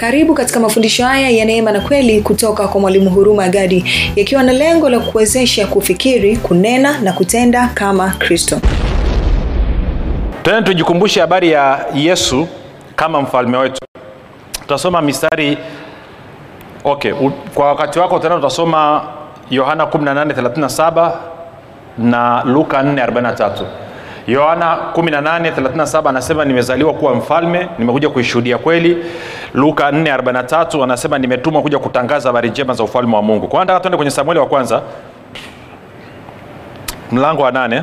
karibu katika mafundisho haya ya neema na kweli kutoka kwa mwalimu huruma gadi yakiwa na lengo la kuwezesha kufikiri kunena na kutenda kama kristo. Tena tujikumbushe habari ya yesu kama mfalme wetu. Tutasoma mistari okay u- kwa wakati wako tena utasoma yohana 1837 na luka 443 yohana 1837 anasema nimezaliwa kuwa mfalme nimekuja kuishuhudia kweli. Luka 443 anasema nimetumwa kuja kutangaza habari njema za ufalme wa mungu. Kwa nataka tuende kwenye samueli wa kwanza mlango wa nane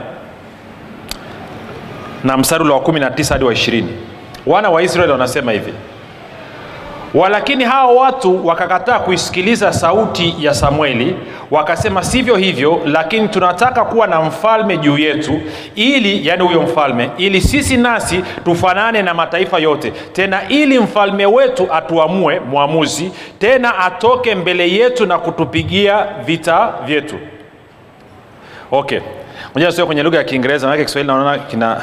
na mstari wa 19 hadi wa 20 wana wa israeli wanasema hivi walakini hao watu wakakataa kuisikiliza sauti ya samueli wakasema sivyo hivyo lakini tunataka kuwa na mfalme juu yetu ili yani huyo mfalme ili sisi nasi tufanane na mataifa yote. Tena ili mfalme wetu atuamue mwamuzi tena atoke mbele yetu na kutupigia vita vyetu. Okay. Moja kwenye lugha ya kiingereza manake kiswahili naona kina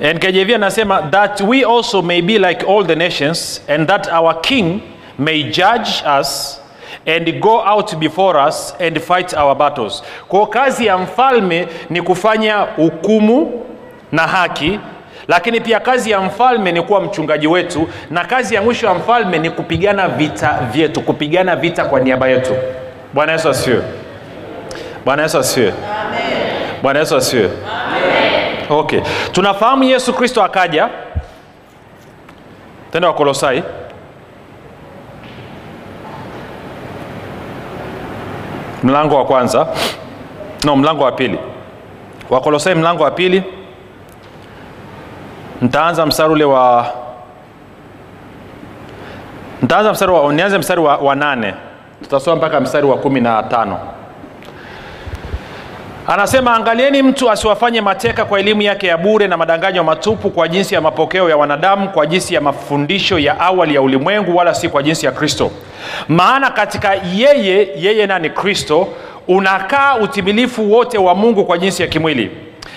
nkjv anasema that we also may be like all the nations and that our king may judge us and go out before us and fight our battles. Kwao kazi ya mfalme ni kufanya hukumu na haki lakini pia kazi ya mfalme ni kuwa mchungaji wetu na kazi ya mwisho ya mfalme ni kupigana vita vyetu kupigana vita kwa niaba yetu. Bwana yesu asifiwe. Bwana yesu asifiwe. Bwana yesu asifiwe okay. Tunafahamu yesu kristo akaja. Tenda wakolosai mlango wa kwanza. No mlango wa pili. Wakolosai mlango wa pili. Ntaanza mstari ule wa ntaanza mstari wa nianze mstari wa, wa nane. Tutasoma mpaka mstari wa kumi na tano anasema angalieni mtu asiwafanye mateka kwa elimu yake ya bure na madanganyo matupu kwa jinsi ya mapokeo ya wanadamu kwa jinsi ya mafundisho ya awali ya ulimwengu wala si kwa jinsi ya kristo. Maana katika yeye yeye nani kristo unakaa utimilifu wote wa mungu kwa jinsi ya kimwili.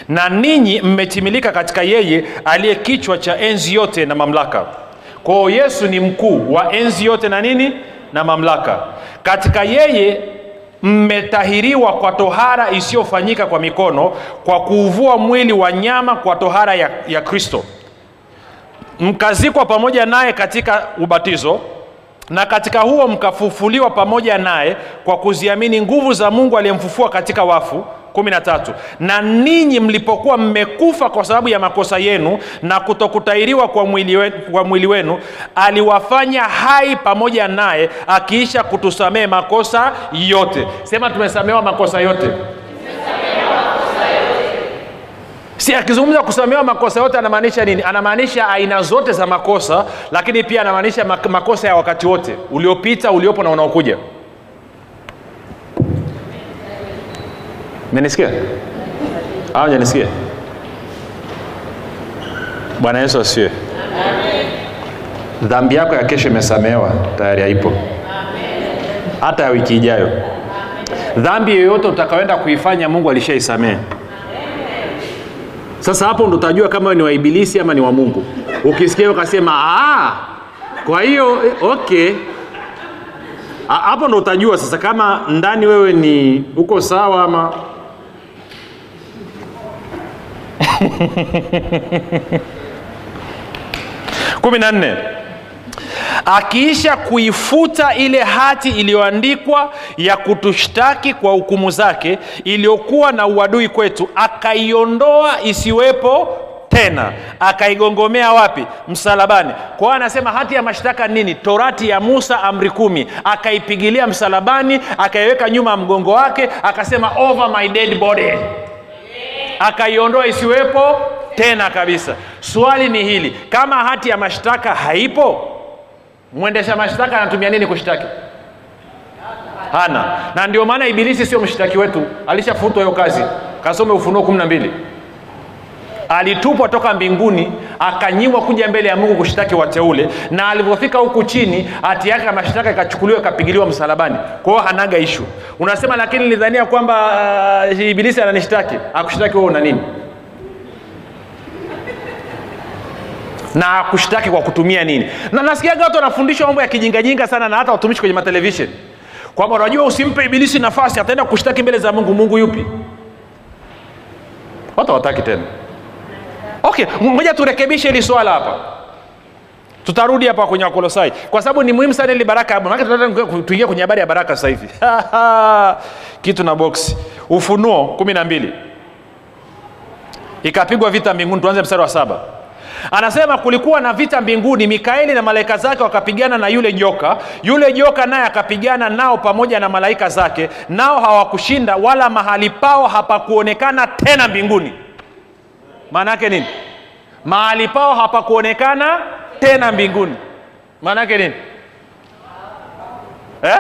Na ninyi mmetimilika katika yeye aliye kichwa cha enzi yote na mamlaka. Kwao yesu ni mkuu wa enzi yote na nini? Na mamlaka. Katika yeye mmetahiriwa kwa tohara isiyofanyika kwa mikono kwa kuuvua mwili wa nyama kwa tohara ya, ya kristo. Mkazikwa pamoja naye katika ubatizo na katika huo mkafufuliwa pamoja naye kwa kuziamini nguvu za mungu aliyemfufua katika wafu 13 na ninyi mlipokuwa mmekufa kwa sababu ya makosa yenu na kutokutairiwa kwa mwili, wenu, kwa mwili wenu aliwafanya hai pamoja naye akiisha kutusamehe makosa yote. Sema tumesamehewa makosa yote. Si akizungumza kusamehewa makosa yote anamaanisha nini? Anamaanisha aina zote za makosa lakini pia anamaanisha makosa ya wakati wote uliopita uliopo na unaokuja menisikia au janisikia bwana yesu asiwe dhambi yako ya kesho imesamehewa tayari haipo. Hata ya wiki ijayo. Dhambi yoyote utakaoenda kuifanya mungu alishaisamehe sasa hapo ndo utajua kama ni wa ibilisi ama ni wa mungu. Ukisikia ukasema "Ah, kwa hiyo okay. Hapo ndo utajua sasa kama ndani wewe ni uko sawa ama kumi na nne. Akiisha kuifuta ile hati iliyoandikwa ya kutushtaki kwa hukumu zake iliyokuwa na uadui kwetu akaiondoa isiwepo tena akaigongomea wapi? Msalabani. Kwa anasema hati ya mashtaka nini? Torati ya musa amri kumi. Akaipigilia msalabani akaiweka nyuma ya mgongo wake akasema over my dead body akaiondoa isiwepo tena kabisa. Swali ni hili kama hati ya mashtaka haipo mwendesha mashtaka anatumia nini kushtaki? Hana. Na ndio maana ibilisi sio mshtaki wetu alishafutwa hiyo kazi. Kasome ufunuo kumi na mbili alitupwa toka mbinguni akanyimwa kuja mbele ya mungu kushtaki wateule na alivyofika huku chini hati yake ya mashtaka ikachukuliwa ikapigiliwa msalabani. Kwa hiyo hanaga ishu unasema lakini nilidhania kwamba uh, ibilisi ananishtaki akushtaki wewe una nini? Na akushtaki kwa kutumia nini? Na nasikiaga watu wanafundishwa mambo ya kijingajinga sana na hata watumishi kwenye matelevishen kwamba unajua usimpe ibilisi nafasi ataenda kushtaki mbele za mungu. Mungu yupi? Watu hawataki tena okay ngoja turekebishe hili swala hapa. Tutarudi hapa kwenye wakolosai. Kwa sababu ni muhimu sana ili baraka. Tuingie kwenye habari ya baraka sasa hivi. Kitu na boksi ufunuo kumi na mbili. Ikapigwa vita mbinguni tuanze mstari wa saba. Anasema kulikuwa na vita mbinguni mikaeli na malaika zake wakapigana na yule joka. Yule joka naye akapigana nao pamoja na malaika zake. Nao hawakushinda wala mahali pao hapakuonekana tena mbinguni maana yake nini? Mahali pao hapakuonekana tena mbinguni. Maana yake nini? Eh?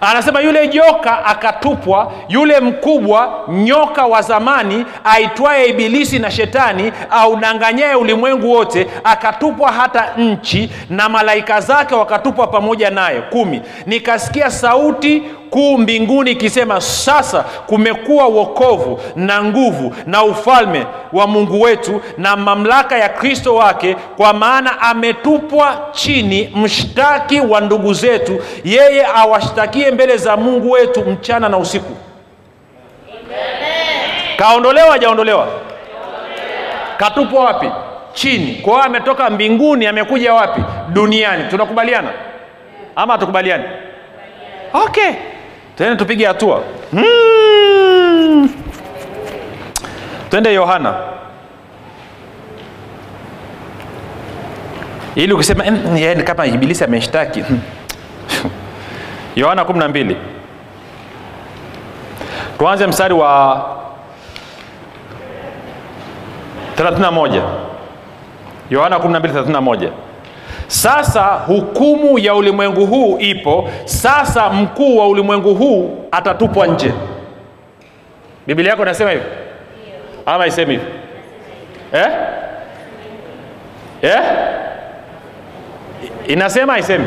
anasema yule joka akatupwa yule mkubwa nyoka wa zamani aitwaye ibilisi na shetani audanganyaye ulimwengu wote akatupwa hata nchi na malaika zake wakatupwa pamoja naye. Kumi. Nikasikia sauti kuu mbinguni ikisema sasa kumekuwa wokovu na nguvu na ufalme wa mungu wetu na mamlaka ya kristo wake kwa maana ametupwa chini mshtaki wa ndugu zetu yeye awashtakie mbele za mungu wetu mchana na usiku. Kaondolewa hajaondolewa? Katupwa wapi? Chini. Kwa ametoka mbinguni amekuja wapi? Duniani. Tunakubaliana? Ama hatukubaliani? Okay tena tupige hatua. Hmm. twende yohana. Ili ukisema yani kama ibilisi ameshtaki. Yohana 12 tuanze mstari wa 31 yohana 12 sasa hukumu ya ulimwengu huu ipo. Sasa mkuu wa ulimwengu huu atatupwa nje. Biblia yako inasema hivyo ama isemi hivyo eh? Eh? inasema isemi,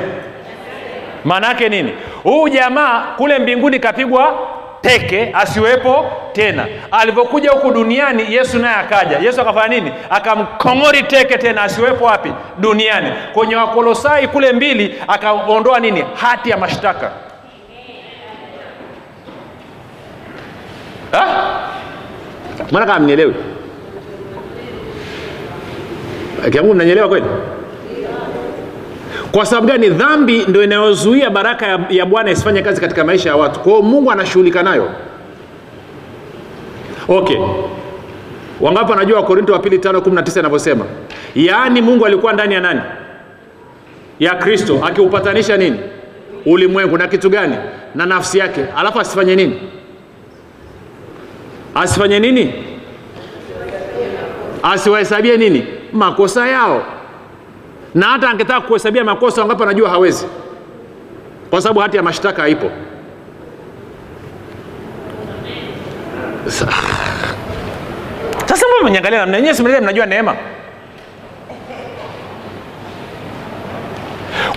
maana yake nini? Huu jamaa kule mbinguni kapigwa teke asiwepo tena. Alivyokuja huku duniani yesu naye akaja. Yesu akafanya nini? Akamkong'ori teke tena asiwepo wapi? Duniani. Kwenye wakolosai kule mbili akaondoa nini? Hati ya mashtaka. Mwana kama mnielewi? Kiangu mnanyelewa kweli kwa sababu gani? Dhambi ndo inayozuia baraka ya, ya bwana isifanye kazi katika maisha ya watu. Kwa hiyo mungu anashughulika nayo. Okay. Wangapi wanajua wakorinto wa pili tano kumi na tisa inavyosema? Yaani mungu alikuwa ndani ya nani? Ya kristo. Akiupatanisha nini? Ulimwengu. Na kitu gani? Na nafsi yake. Alafu asifanye nini? Asifanye nini? Asiwahesabie nini? Makosa yao na hata angetaka kuhesabia makosa wangapi anajua hawezi? Kwa sababu hati ya mashtaka haipo. Sa- sasa mbona mnyangalia namna yenyewe simlele mnajua neema?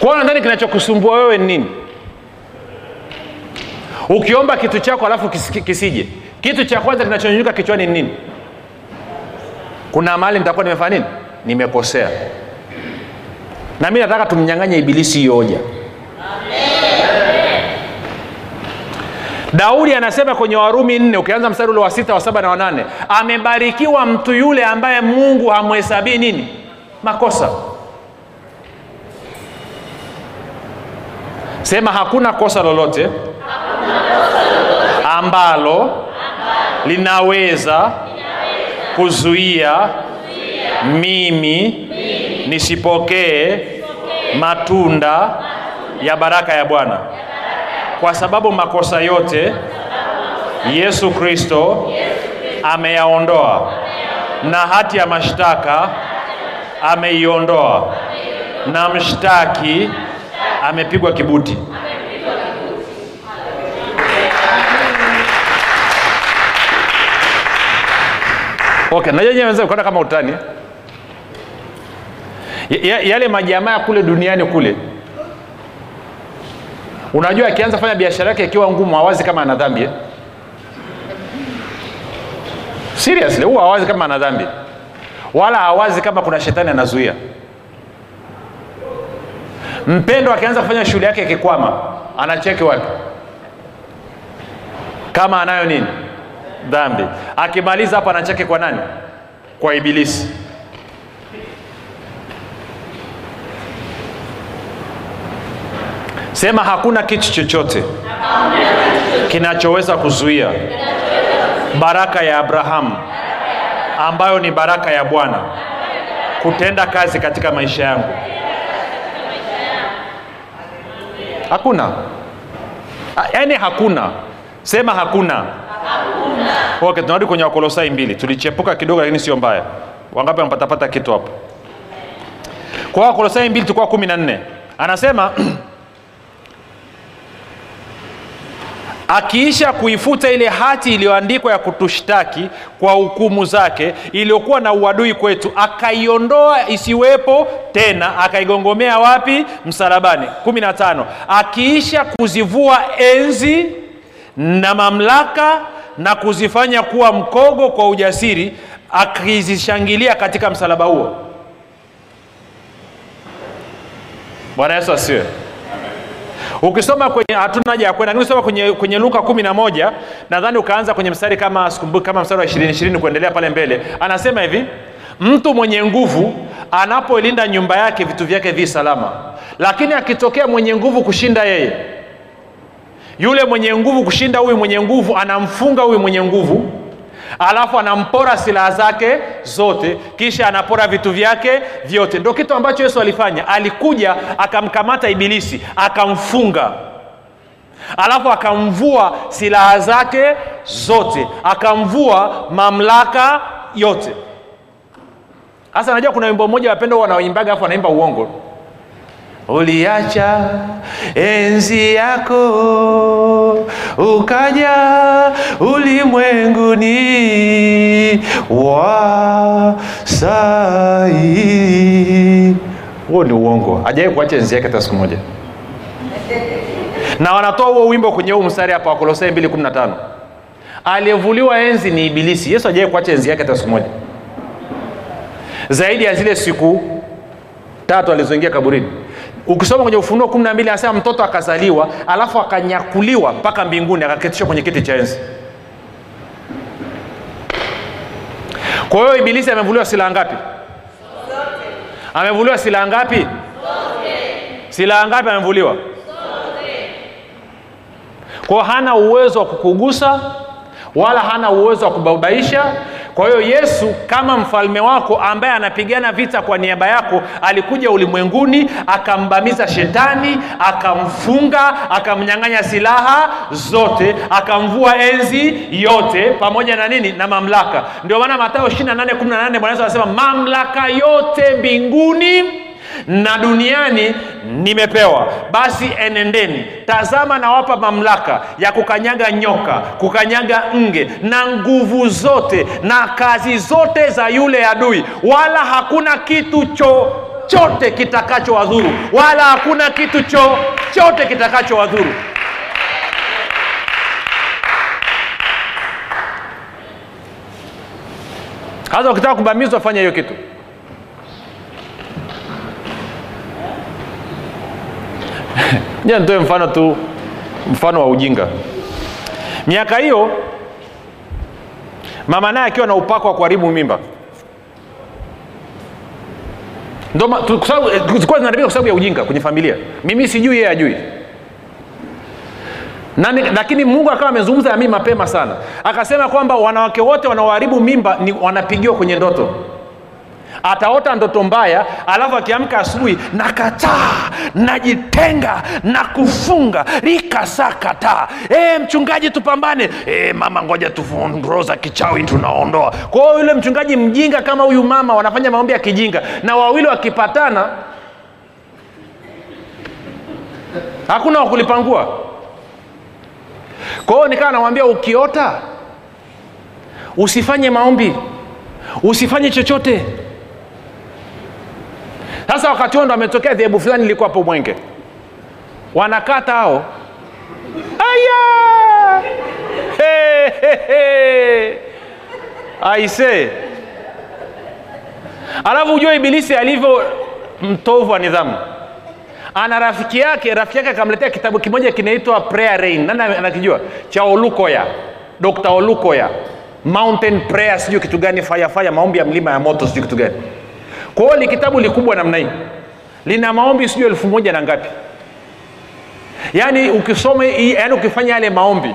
Kwa hiyo nadhani kinachokusumbua wewe ni nini? Ukiomba kitu chako alafu kisi- kisije. Kitu cha kwanza kinachonyunyuka kichwani ni nini? Kuna mahali nitakuwa nimefanya nini? Nimekosea na mi nataka tumnyang'anye ibilisi hiyo hoja. Daudi anasema kwenye warumi nne ukianza mstari ule wa sita wa saba na wanane amebarikiwa mtu yule ambaye mungu hamhesabii nini? Makosa. Sema hakuna kosa lolote ambalo linaweza kuzuia mimi nisipokee matunda ya baraka ya bwana. Kwa sababu makosa yote yesu kristo ameyaondoa. Na hati ya mashtaka ameiondoa. Na mshtaki amepigwa kibuti. Okay na nyewe wenzangu kama utani ya- yale majamaa kule duniani kule. Unajua akianza fanya biashara yake ikiwa ngumu hawazi kama ana dhambi eh? seriously huwa hawazi kama ana dhambi. Wala hawazi kama kuna shetani anazuia. Mpendo akianza kufanya shughuli yake ikikwama anacheki wapi? Kama anayo nini? Dhambi. Akimaliza hapo anacheki kwa nani? Kwa ibilisi sema hakuna kitu chochote kinachoweza kuzuia baraka ya abrahamu ambayo ni baraka ya bwana kutenda kazi katika maisha yangu. Hakuna. Yaani hakuna. Sema hakuna. Okay tunarudi kwenye wakolosai mbili. Tulichepuka kidogo lakini sio mbaya. Wangapi wanapatapata kitu hapo? Kwa wakolosai mbili tukuwa kumi na nne. Anasema akiisha kuifuta ile hati iliyoandikwa ya kutushtaki kwa hukumu zake iliyokuwa na uadui kwetu akaiondoa isiwepo tena akaigongomea wapi? Msalabani. 15 akiisha kuzivua enzi na mamlaka na kuzifanya kuwa mkogo kwa ujasiri akizishangilia katika msalaba huo. Bwana yesu asiwe ukisoma kwenye hatuna haja ya kwenda lakini ukisoma kwenye, kwenye luka kumi na moja nadhani ukaanza kwenye mstari kama sikumbuki kama mstari wa ishirini ishirini kuendelea pale mbele. Anasema hivi mtu mwenye nguvu anapoilinda nyumba yake vitu vyake vi salama. Lakini akitokea mwenye nguvu kushinda yeye yule mwenye nguvu kushinda huyu mwenye nguvu anamfunga huyu mwenye nguvu alafu anampora silaha zake zote kisha anapora vitu vyake vyote. Ndio kitu ambacho yesu alifanya. Alikuja akamkamata ibilisi akamfunga. Alafu akamvua silaha zake zote akamvua mamlaka yote. Hasa najua kuna wimbo mmoja wapendo wanaoimbaga alafu wanaimba uongo uliacha enzi yako ukaja ulimwenguni wa sai huo ni uongo. Hajawahi kuacha enzi yake hata siku moja. Na wanatoa huo wimbo kwenye huu mstari hapa wakolosai 215 aliyevuliwa enzi ni ibilisi. Yesu hajawahi kuacha enzi yake hata siku moja. Zaidi ya zile siku tatu alizoingia kaburini ukisoma kwenye ufunuo kumi na mbili anasema mtoto akazaliwa alafu akanyakuliwa mpaka mbinguni akaketishwa kwenye kiti cha enzi. Kwa hiyo ibilisi amevuliwa silaha ngapi? Amevuliwa silaha ngapi? Silaha ngapi amevuliwa? Kwao hana uwezo wa kukugusa wala hana uwezo wa kubabaisha kwa hiyo yesu kama mfalme wako ambaye anapigana vita kwa niaba yako alikuja ulimwenguni akambamiza shetani akamfunga akamnyang'anya silaha zote akamvua enzi yote pamoja na nini? Na mamlaka. Ndio maana matayo 28 bwana yesu anasema mamlaka yote mbinguni na duniani nimepewa. Basi enendeni tazama nawapa mamlaka ya kukanyaga nyoka kukanyaga nge na nguvu zote na kazi zote za yule adui wala hakuna kitu chochote kitakachowadhuru wala hakuna kitu chochote kitakachowadhuru. Hasa ukitaka kubamizwa fanya hiyo kitu ja nitoe mfano tu mfano wa ujinga. Miaka hiyo mama naye akiwa na upako wa kuharibu mimba. Zilikuwa zinaharibika kwa sababu ya ujinga kwenye familia. Mimi sijui yeye ajui Nani, lakini mungu akawa amezungumza na mii mapema sana. Akasema kwamba wanawake wote wanaoharibu mimba ni wanapigiwa kwenye ndoto ataota ndoto mbaya alafu akiamka asubuhi nakataa najitenga na kufunga rikasakataa e, mchungaji tupambane. E, mama ngoja turoza kichawi tunaondoa. Kwa yule mchungaji mjinga kama huyu mama wanafanya maombi ya kijinga na wawili wakipatana hakuna wakulipangua kwa hiyo nikawa namwambia ukiota usifanye maombi usifanye chochote sasa wakati huo ndo ametokea dhehebu fulani ilikuwa hapo mwenge. Wanakata hao. Aya! Aise! Alafu ujue ibilisi alivyo mtovu wa nidhamu. Ana rafiki yake rafiki yake akamletea kitabu kimoja kinaitwa prayer rain. Nani anakijua? Cha olukoya. Dr olukoya. Mountain prayer sijui kitu gani fire fire maombi ya mlima ya moto sijui kitu gani kwa hiyo likitabu likubwa namna hii. Lina maombi sijui elfu moja na ngapi. Yaani ukisoma yaani ukifanya yale maombi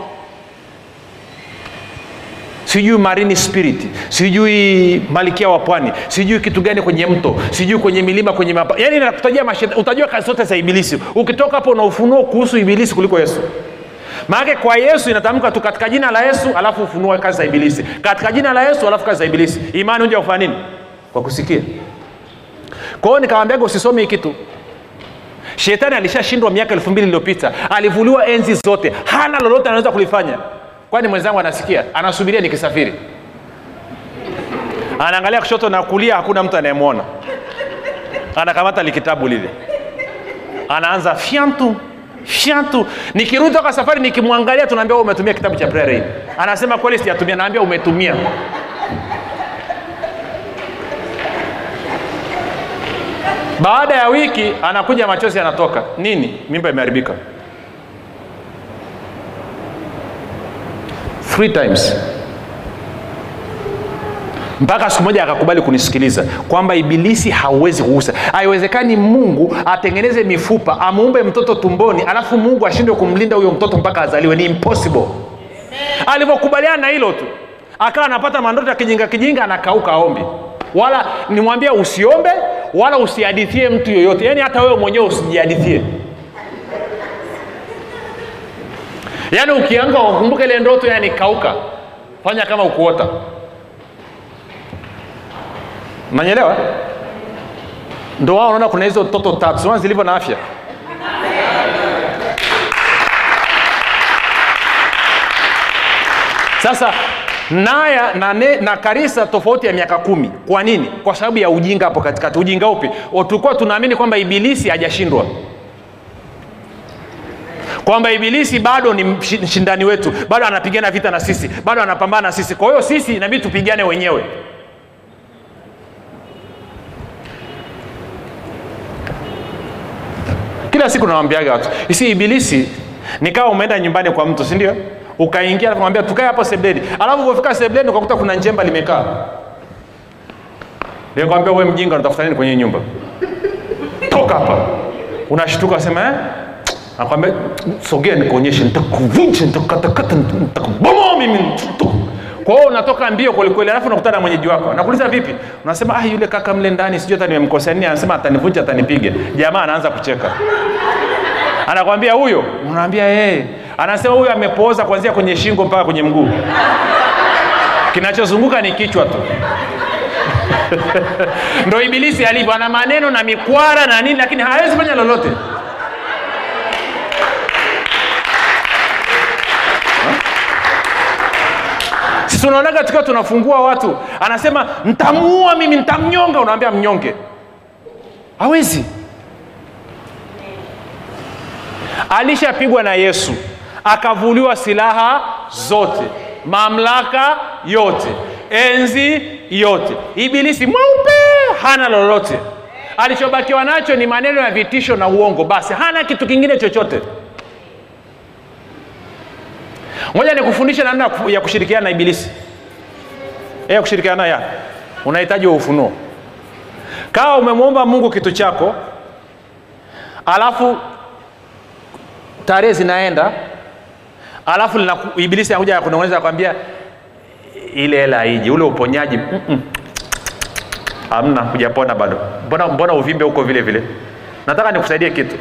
sijui marini spirit sijui malikia wa pwani sijui kitu gani kwenye mto sijui kwenye milima kwenye mapa. Yaani nakutajia mashet- utajua kazi zote za ibilisi. Ukitoka hapo na kuhusu ibilisi kuliko yesu. Maanake kwa yesu inatamka tu katika jina la yesu alafu ufunua kazi za ibilisi. Katika jina la yesu alafu kazi za ibilisi. Imani huja kufanya nini? Kwa kusikia kwa hiyo nikawambiaga usisome hii kitu. Shetani alishashindwa miaka elfu mbili iliyopita. Alivuliwa enzi zote. Hana lolote anaweza kulifanya. Kwani mwenzangu anasikia? Anasubiria nikisafiri. Anaangalia kushoto na kulia hakuna mtu anayemwona. Anakamata likitabu lile. Anaanza fyantu fyantu. Nikirudi toka safari nikimwangalia tunaambia umetumia kitabu cha prayer anasema kweli sijatumia. Naambia umetumia baada ya wiki anakuja machozi yanatoka nini? Mimba imeharibika. Three times. Mpaka siku moja akakubali kunisikiliza kwamba ibilisi hauwezi kugusa. Haiwezekani mungu atengeneze mifupa amuumbe mtoto tumboni alafu mungu ashindwe kumlinda huyo mtoto mpaka azaliwe. Ni impossible. Alivyokubaliana na hilo tu akawa anapata mandoto ya kijinga kijinga anakauka ombi wala nimwambia usiombe wala usihadithie mtu yoyote. Yaani hata wewe mwenyewe usijihadithie yaani ukianga ukumbuka ile ndoto yani kauka. Fanya kama ukuota. Nanyelewa ndo wao unaona kuna hizo toto tatu. Sima zilivyo na afya? Sasa naya na, ne, na karisa tofauti ya miaka kumi. Kwa nini? Kwa sababu ya ujinga hapo katikati. Ujinga upi? Tulikuwa tunaamini kwamba ibilisi hajashindwa. Kwamba ibilisi bado ni mshindani wetu. Bado anapigana vita na sisi. Bado anapambana na sisi. Kwa hiyo sisi inabidi tupigane wenyewe. Kila siku nawambiaga watu isi ibilisi nikawa umeenda nyumbani kwa mtu sindio ukaingia alafu tukae hapo sebleni. Alafu ukafika sebleni ukakuta kuna njemba limekaa. Nikamwambia wewe mjinga unatafuta nini kwenye nyumba? Toka hapa. Unashtuka sema eh? akwambia sogea nikuonyeshe nitakuvunja nitakatakata nitakubomoa mimi nitaku-" kwa hiyo unatoka mbio kwelikweli alafu unakutana na mwenyeji wako. Nakuuliza vipi? Unasema ah yule kaka mle ndani sijui hata nimemkosea nini. Anasema atanivunja atanipiga jamaa anaanza kucheka. Anakwambia huyo? Unaambia yeye anasema huyu amepooza kuanzia kwenye shingo mpaka kwenye mguu. Kinachozunguka ni kichwa tu. Ndo ibilisi alivyo ana maneno na mikwara na nini lakini hawezi fanya lolote. Sisi unaonaga tukiwa tunafungua watu anasema ntamuua mimi ntamnyonga. Unaambia mnyonge. Hawezi. Alishapigwa na yesu akavuliwa silaha zote mamlaka yote enzi yote. Ibilisi mweupe hana lolote. Alichobakiwa nacho ni maneno ya vitisho na uongo. Basi hana kitu kingine chochote. Ngoja nikufundishe namna ya kushirikiana na ibilisi. Eh, ya kushirikiana naye unahitaji wa ufunuo. Kawa umemwomba mungu kitu chako alafu tarehe zinaenda alafu ibilisi anakuja kunong'oneza akwambia ile hela aiji ule uponyaji mm-mm. amna hujapona bado. Mbona, mbona uvimbe huko vile vile? Nataka nikusaidie kitu.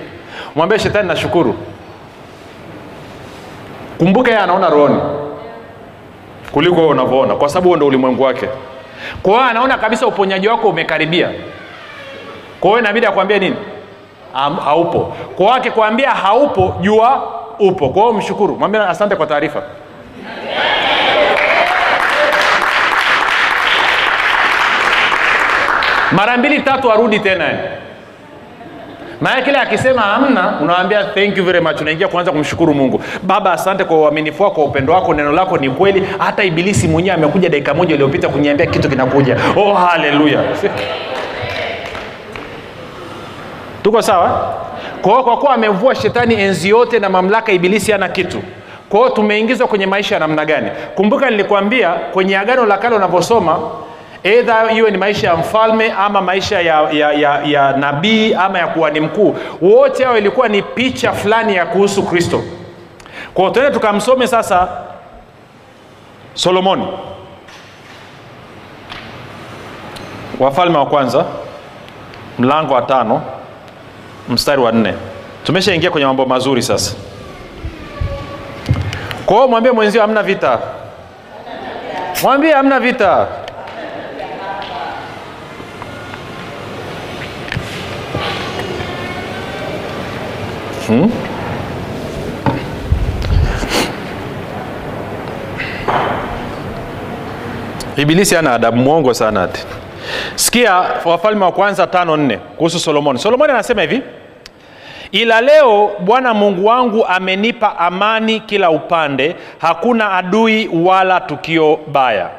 Mwambie shetani nashukuru. Kumbuka yeye anaona rohoni kuliko wewe unavyoona kwa sababu huo ndo ulimwengu wake. Kwa hiyo anaona kabisa uponyaji wako umekaribia. Kwa hiyo inabidi akwambie nini? Haupo. Kwa wake kuambia haupo jua upo. Kwa mshukuru. Mwambie asante kwa taarifa. Mara mbili tatu arudi tena. Maana kile akisema hamna unawambia thank you very much. Unaingia kuanza kumshukuru mungu. Baba asante kwa uaminifu wako upendo wako neno lako ni kweli. Hata ibilisi mwenyewe amekuja dakika moja iliyopita kuniambia kitu kinakuja. Oh haleluya tuko sawa kwa hiyo kwa kuwa amemvua shetani enzi yote na mamlaka ibilisi ana kitu. Kwa tumeingizwa kwenye maisha ya namna gani? Kumbuka nilikwambia kwenye agano la kale unavyosoma eidha iwe ni maisha ya mfalme ama maisha ya, ya, ya, ya nabii ama ya kuhani mkuu wote hao ilikuwa ni picha fulani ya kuhusu kristo. Kwa hiyo tuende tukamsome sasa solomoni. Wafalme wa kwanza mlango wa tano mstari wa nne. Tumeshaingia kwenye mambo mazuri sasa. Kwa mwambie mwenzio hamna vita. Mwambie hamna vita. Hmm? ibilisi ana adabu mwongo sana ati. Sikia wafalme wa kwanza tano nne kuhusu solomoni. Solomoni anasema hivi ila leo bwana mungu wangu amenipa amani kila upande hakuna adui wala tukio baya.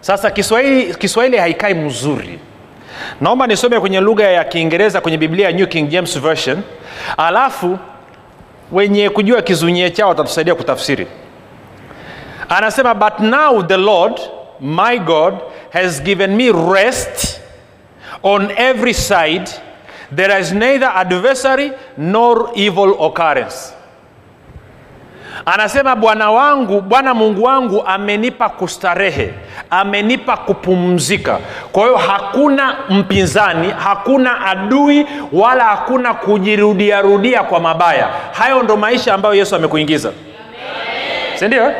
Sasa kiswahili, kiswahili haikai mzuri. Naomba nisome kwenye lugha ya kiingereza kwenye biblia new king james version. Alafu wenye kujua kizunyie chao watatusaidia kutafsiri. Anasema but now the lord my god has given me rest on every side there is neither adversary nor evil occurrence. Anasema bwana wangu bwana mungu wangu amenipa kustarehe amenipa kupumzika. Kwa hiyo hakuna mpinzani hakuna adui wala hakuna kujirudiarudia kwa mabaya. Hayo ndo maisha ambayo yesu amekuingiza. Sindio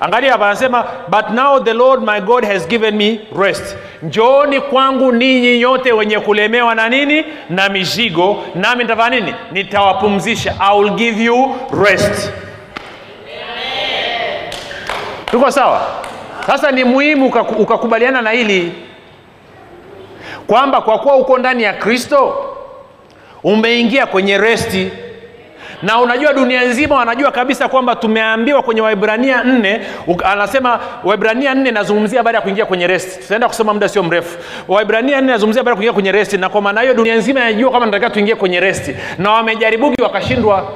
angalia hapa anasema but now the lord my god has given me rest. Njooni kwangu ninyi nyote wenye kulemewa na nini? Na mizigo. Nami nitafanya nini? Nitawapumzisha. I will give you rest. Tuko sawa? Sasa ni muhimu ukakubaliana na hili. Kwamba kwa kuwa uko ndani ya kristo umeingia kwenye resti na unajua dunia nzima wanajua kabisa kwamba tumeambiwa kwenye waibrania nne anasema waibrania nne nazungumzia baada ya kuingia kwenye resti tutaenda kusoma muda sio mrefu. Waibrania nne nazungumzia baada ya kuingia kwenye resti na kwa maana hiyo dunia nzima inajua kama natakiwa tuingie kwenye resti na wamejaribugi wakashindwa.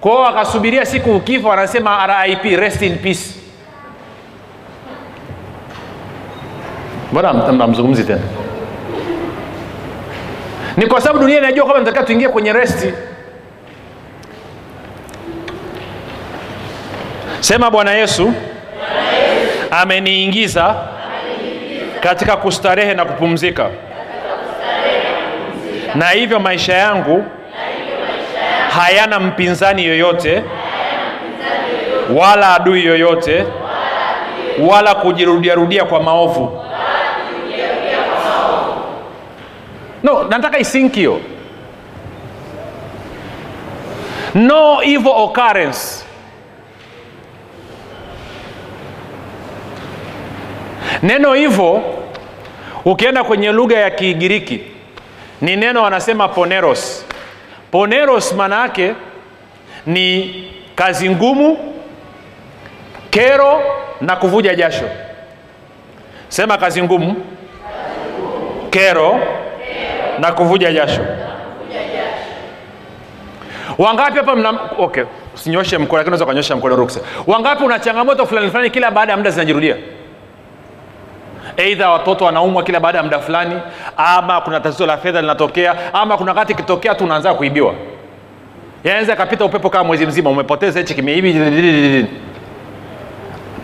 Kwao wakasubiria siku ukifa wanasema rip rest in peace. Mbona mnamzungumzi tena? Ni kwa sababu dunia inajua kwamba natakiwa tuingie kwenye resti sema bwana yesu ameniingiza katika kustarehe na kupumzika. Na hivyo maisha yangu hayana mpinzani yoyote wala adui yoyote wala kujirudiarudia kwa maovu. No nataka isinki hiyo. No evil occurrence neno hivyo ukienda kwenye lugha ya kigiriki ni neno wanasema poneros. Poneros maana yake ni kazi ngumu kero na kuvuja jasho. Sema kazi ngumu kero na kuvuja jasho. Wangapi hapa mna okay usinyoshe mkono lakini unaweza ukanyosha mkono ruksa. Wangapi una changamoto fulani fulani kila baada ya muda zinajirudia eidha watoto wanaumwa kila baada ya muda fulani ama kuna tatizo la fedha linatokea ama kuna wakati ikitokea tu unaanza kuibiwa. Yanaweza akapita upepo kama mwezi mzima umepoteza hichi kimeibi.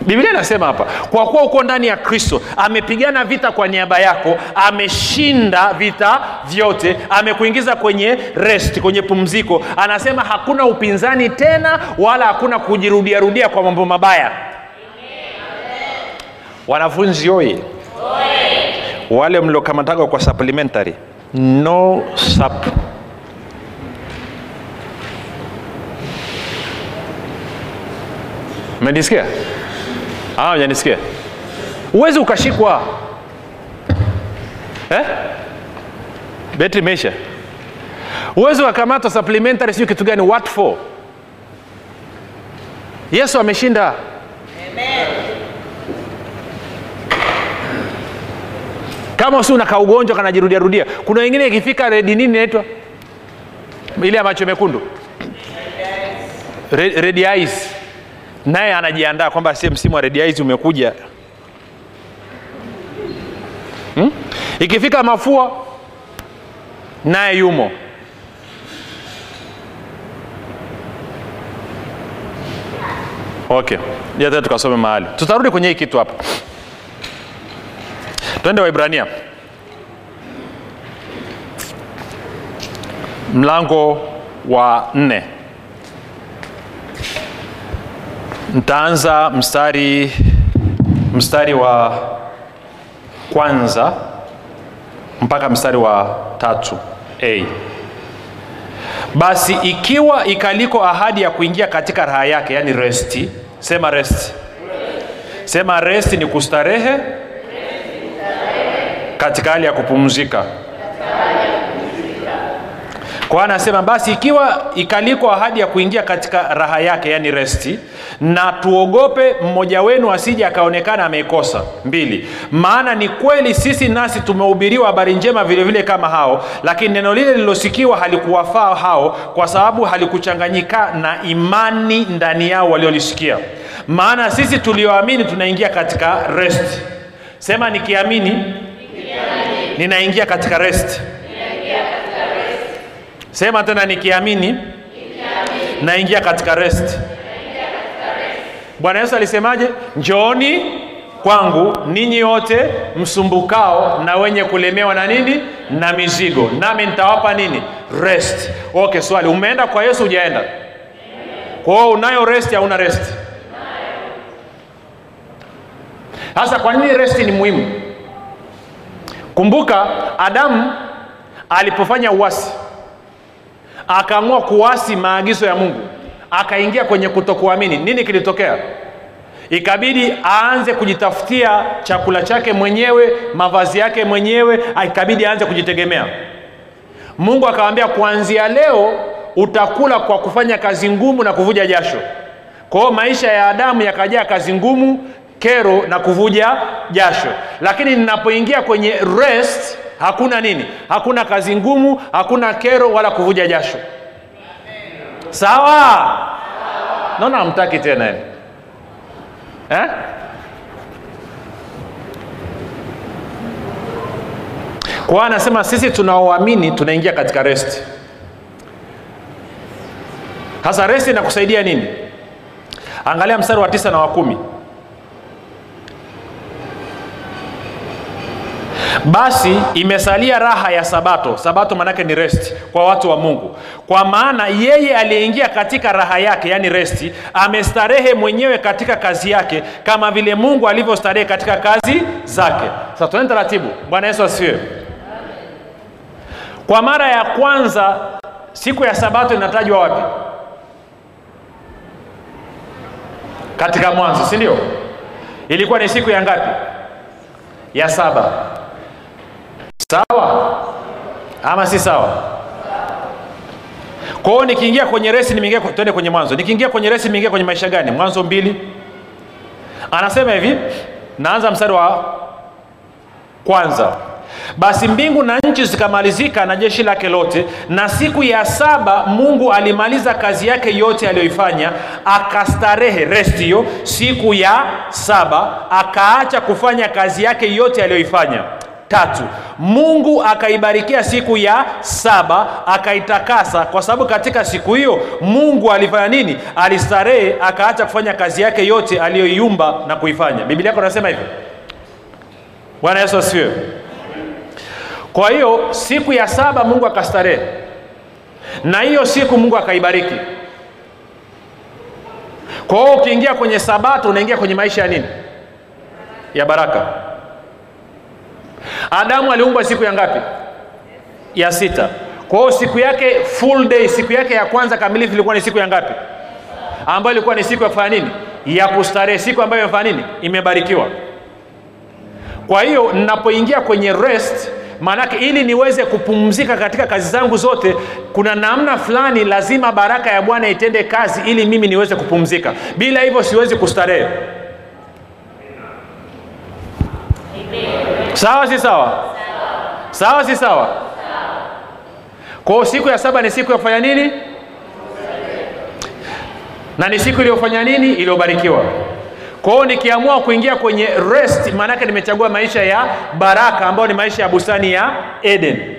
Biblia inasema hapa kwa kuwa uko ndani ya kristo amepigana vita kwa niaba yako ameshinda vita vyote amekuingiza kwenye rest kwenye pumziko. Anasema hakuna upinzani tena wala hakuna kujirudiarudia kwa mambo mabaya. Wanafunzi oye wale mliokamataga kwa supplementary no sup. Menisikia ah, janisikia uwezi ukashikwa. Eh? betri meisha uwezi ukakamata supplementary siu kitu gani what for? Yesu ameshinda kama si una kaugonjwa kanajirudiarudia kuna wengine ikifika redi nini inaitwa? Ile ya macho mekundu. Re- red eyes naye anajiandaa kwamba sie msimu wa red eyes umekuja. Hmm? ikifika mafua naye yumo. Okay. Jata tukasome mahali. Tutarudi kwenye hii kitu hapa twende waibrania mlango wa nne. Ntaanza mstari mstari wa kwanza mpaka mstari wa tatu. A. Basi ikiwa ikaliko ahadi ya kuingia katika raha yake yani resti sema resti sema resti ni kustarehe katika hali ya kupumzika. Kwa anasema basi ikiwa ikaliko ahadi ya kuingia katika raha yake yani resti na tuogope mmoja wenu asije akaonekana ameikosa. Mbili maana ni kweli sisi nasi tumehubiriwa habari njema vilevile vile kama hao lakini neno lile lililosikiwa halikuwafaa hao kwa sababu halikuchanganyika na imani ndani yao waliolisikia maana sisi tulioamini tunaingia katika resti sema nikiamini ninaingia katika rest. Sema tena nikiamini naingia katika rest. Bwana yesu alisemaje? Njooni kwangu ninyi wote msumbukao na wenye kulemewa na nini? Na mizigo. Nami nitawapa nini? Rest. Okay swali. Umeenda kwa yesu hujaenda? Kwao unayo rest au una rest? Sasa kwa nini resti ni muhimu kumbuka adamu alipofanya uasi akaamua kuasi maagizo ya mungu akaingia kwenye kutokuamini. Nini kilitokea? Ikabidi aanze kujitafutia chakula chake mwenyewe mavazi yake mwenyewe ikabidi aanze kujitegemea. Mungu akawambia kuanzia leo utakula kwa kufanya kazi ngumu na kuvuja jasho. Kwa hiyo maisha ya adamu yakajaa kazi ngumu kero na kuvuja jasho. Lakini ninapoingia kwenye rest hakuna nini? Hakuna kazi ngumu hakuna kero wala kuvuja jasho. Sawa? Naona hamtaki tena. Eh? Kwa anasema sisi tunaoamini tunaingia katika rest. Sasa rest inakusaidia nini? Angalia mstari wa tisa na wa kumi basi imesalia raha ya sabato. Sabato manake ni resti kwa watu wa mungu. Kwa maana yeye aliyeingia katika raha yake yani resti amestarehe mwenyewe katika kazi yake kama vile mungu alivyostarehe katika kazi zake. Sasa tuende taratibu. Bwana yesu asifiwe. Kwa mara ya kwanza siku ya sabato inatajwa wapi? Katika mwanzo si ndio? Ilikuwa ni siku ya ngapi? Ya saba sawa? Ama si sawa? Kwa hiyo nikiingia kwenye resi nimeingia kwenye mwanzo. Nikiingia kwenye resi nimeingia kwenye maisha gani? Mwanzo mbili. Anasema hivi naanza mstari wa kwanza. Basi mbingu na nchi zikamalizika na jeshi lake lote na siku ya saba mungu alimaliza kazi yake yote aliyoifanya akastarehe rest hiyo siku ya saba akaacha kufanya kazi yake yote aliyoifanya tatu. Mungu akaibarikia siku ya saba akaitakasa. Kwa sababu katika siku hiyo mungu alifanya nini? Alistarehe akaacha kufanya kazi yake yote aliyoiumba na kuifanya. Biblia yako nasema hivyo bwana yesu asifiwe. Kwa hiyo siku ya saba mungu akastarehe. Na hiyo siku mungu akaibariki. Kwa hiyo ukiingia kwenye sabato unaingia kwenye maisha ya nini? Ya baraka adamu aliumbwa siku ya ngapi? Ya sita. Kwa hiyo siku yake full day siku yake ya kwanza kamilifu ilikuwa ni siku ya ngapi? Ambayo ilikuwa ni siku ya kufanya nini? Ya kustarehe. Siku ambayo imefanya nini? Imebarikiwa. Kwa hiyo ninapoingia kwenye rest maanake ili niweze kupumzika katika kazi zangu zote kuna namna fulani lazima baraka ya bwana itende kazi ili mimi niweze kupumzika. Bila hivyo siwezi kustarehe sawa si sawa? Sawa si sawa? Kwao siku ya saba ni siku ya kufanya nini? Na ni siku iliyofanya nini? Iliyobarikiwa. Kwao nikiamua kuingia kwenye rest maanake nimechagua maisha ya baraka ambayo ni maisha ya bustani ya eden.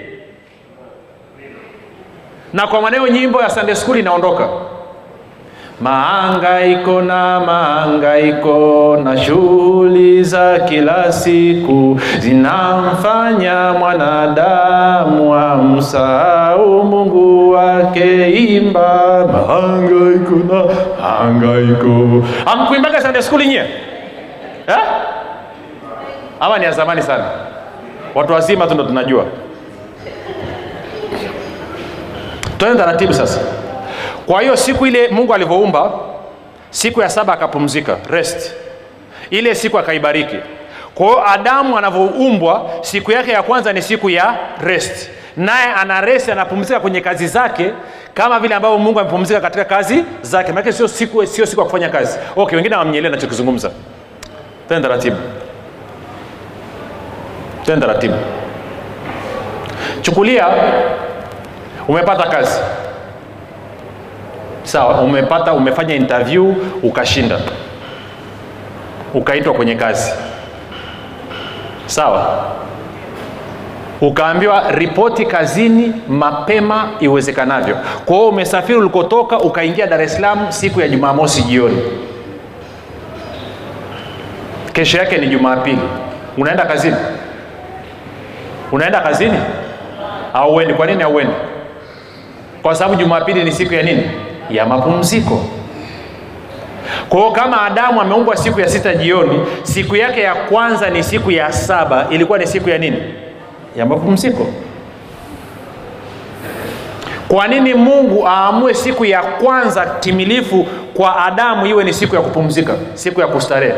Na kwa maneno nyimbo ya sunday school inaondoka maangaiko na maangaiko na shughuli za kila siku zinamfanya mwanadamu amsahau mungu wake imba. Maangaiko na maangaiko amkuimbaga sunday school nyie? Eh? ama ni ya zamani sana. Watu wazima tu ndo tunajua. Tuende taratibu sasa kwa hiyo siku ile mungu alivyoumba siku ya saba akapumzika rest. Ile siku akaibariki. Kwa hiyo adamu anavyoumbwa siku yake ya kwanza ni siku ya rest. Naye ana rest anapumzika kwenye kazi zake kama vile ambavyo mungu amepumzika katika kazi zake. Maana sio siku sio siku ya kufanya kazi. Okay wengine wamnyelee nachokizungumza tende taratibu. Tende taratibu. Chukulia umepata kazi sawa umepata umefanya interview ukashinda. Ukaitwa kwenye kazi. Sawa. Ukaambiwa ripoti kazini mapema iwezekanavyo. Kwa hiyo umesafiri ulikotoka ukaingia dar es salaam siku ya jumamosi jioni. Kesho yake ni jumapili. Unaenda kazini? Unaenda kazini? Auendi kwa nini auendi kwa sababu jumapili ni siku ya nini ya mapumziko. Kwa kama adamu ameumbwa siku ya sita jioni siku yake ya kwanza ni siku ya saba ilikuwa ni siku ya nini? Ya mapumziko. Kwa nini mungu aamue siku ya kwanza timilifu kwa adamu iwe ni siku ya kupumzika siku ya kustarehe?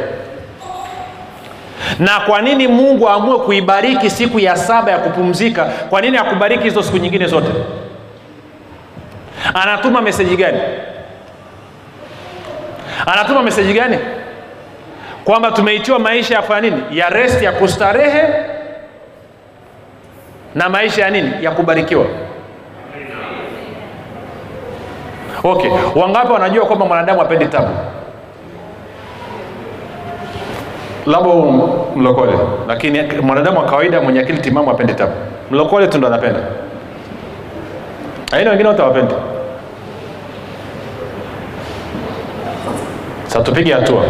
Na kwa nini mungu aamue kuibariki siku ya saba ya kupumzika? Kwa nini akubariki hizo siku nyingine zote anatuma meseji gani? Anatuma meseji gani? Kwamba tumeitiwa maisha ya kufanya nini? Ya rest ya kustarehe na maisha ya nini? Ya kubarikiwa. Okay wangapi wanajua kwamba mwanadamu apendi tabu? Labda mlokole lakini mwanadamu wa kawaida mwenye akili timamu apendi tabu. Mlokole tu ndo anapenda. Aina wengine wote hawapendi sa tupige hatua.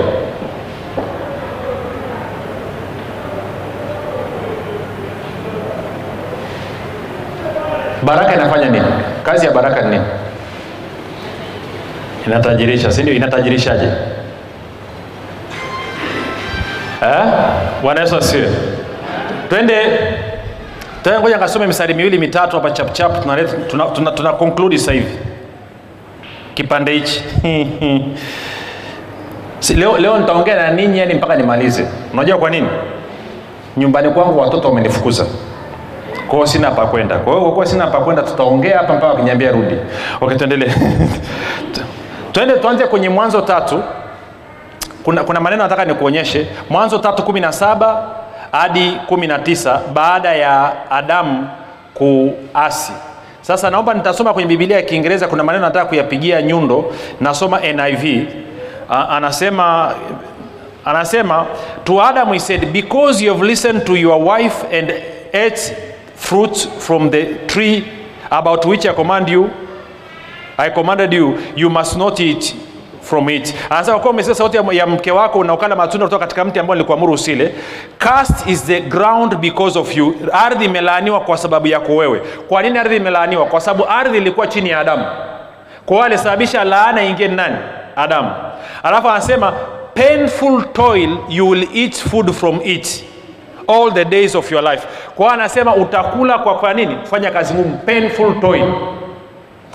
Baraka inafanya nini? Kazi ya baraka ni nini? Inatajirisha sindio inatajirishaje? Eh? bwana yesu asiwe twende tena, ngoja kasome mistari miwili mitatu hapa chapchap tuna, tuna, tuna, tuna conclude sasa kipande hichi leo, leo nitaongea na ninyi yani mpaka nimalize. Unajua kwa nini? Nyumbani kwangu watoto wamenifukuza. Kwao sina pa kwenda. Kwa hiyo kwa kuwa sina pa kwenda tutaongea hapa mpaka wakiniambia rudi. Okay twende tuanze kwenye mwanzo tatu. Kuna, kuna maneno nataka nikuonyeshe. Mwanzo tatu kumi na saba hadi kumi na tisa baada ya adamu kuasi. Sasa naomba nitasoma kwenye bibilia ya kiingereza. Kuna maneno nataka kuyapigia nyundo. Nasoma niv anasema anasema to adam he said because you have listened to your wife and ate fruit from the tree about which i command you i commanded you you must not eat from it. Anasema kuwa umesikia sauti ya mke wako unaokala matunda kutoka katika mti ambao nilikuamuru usile cast is the ground because of you. Ardhi imelaaniwa kwa sababu yako wewe. Kwa nini ardhi imelaaniwa? Kwa sababu ardhi ilikuwa chini ya adamu. Kwa hiyo alisababisha laana ingie nani adamu alafu anasema painful toil you will eat food from it all the days of your life. Kwa hiyo anasema utakula kwa kwa nini? Kufanya kazi ngumu. Painful toil.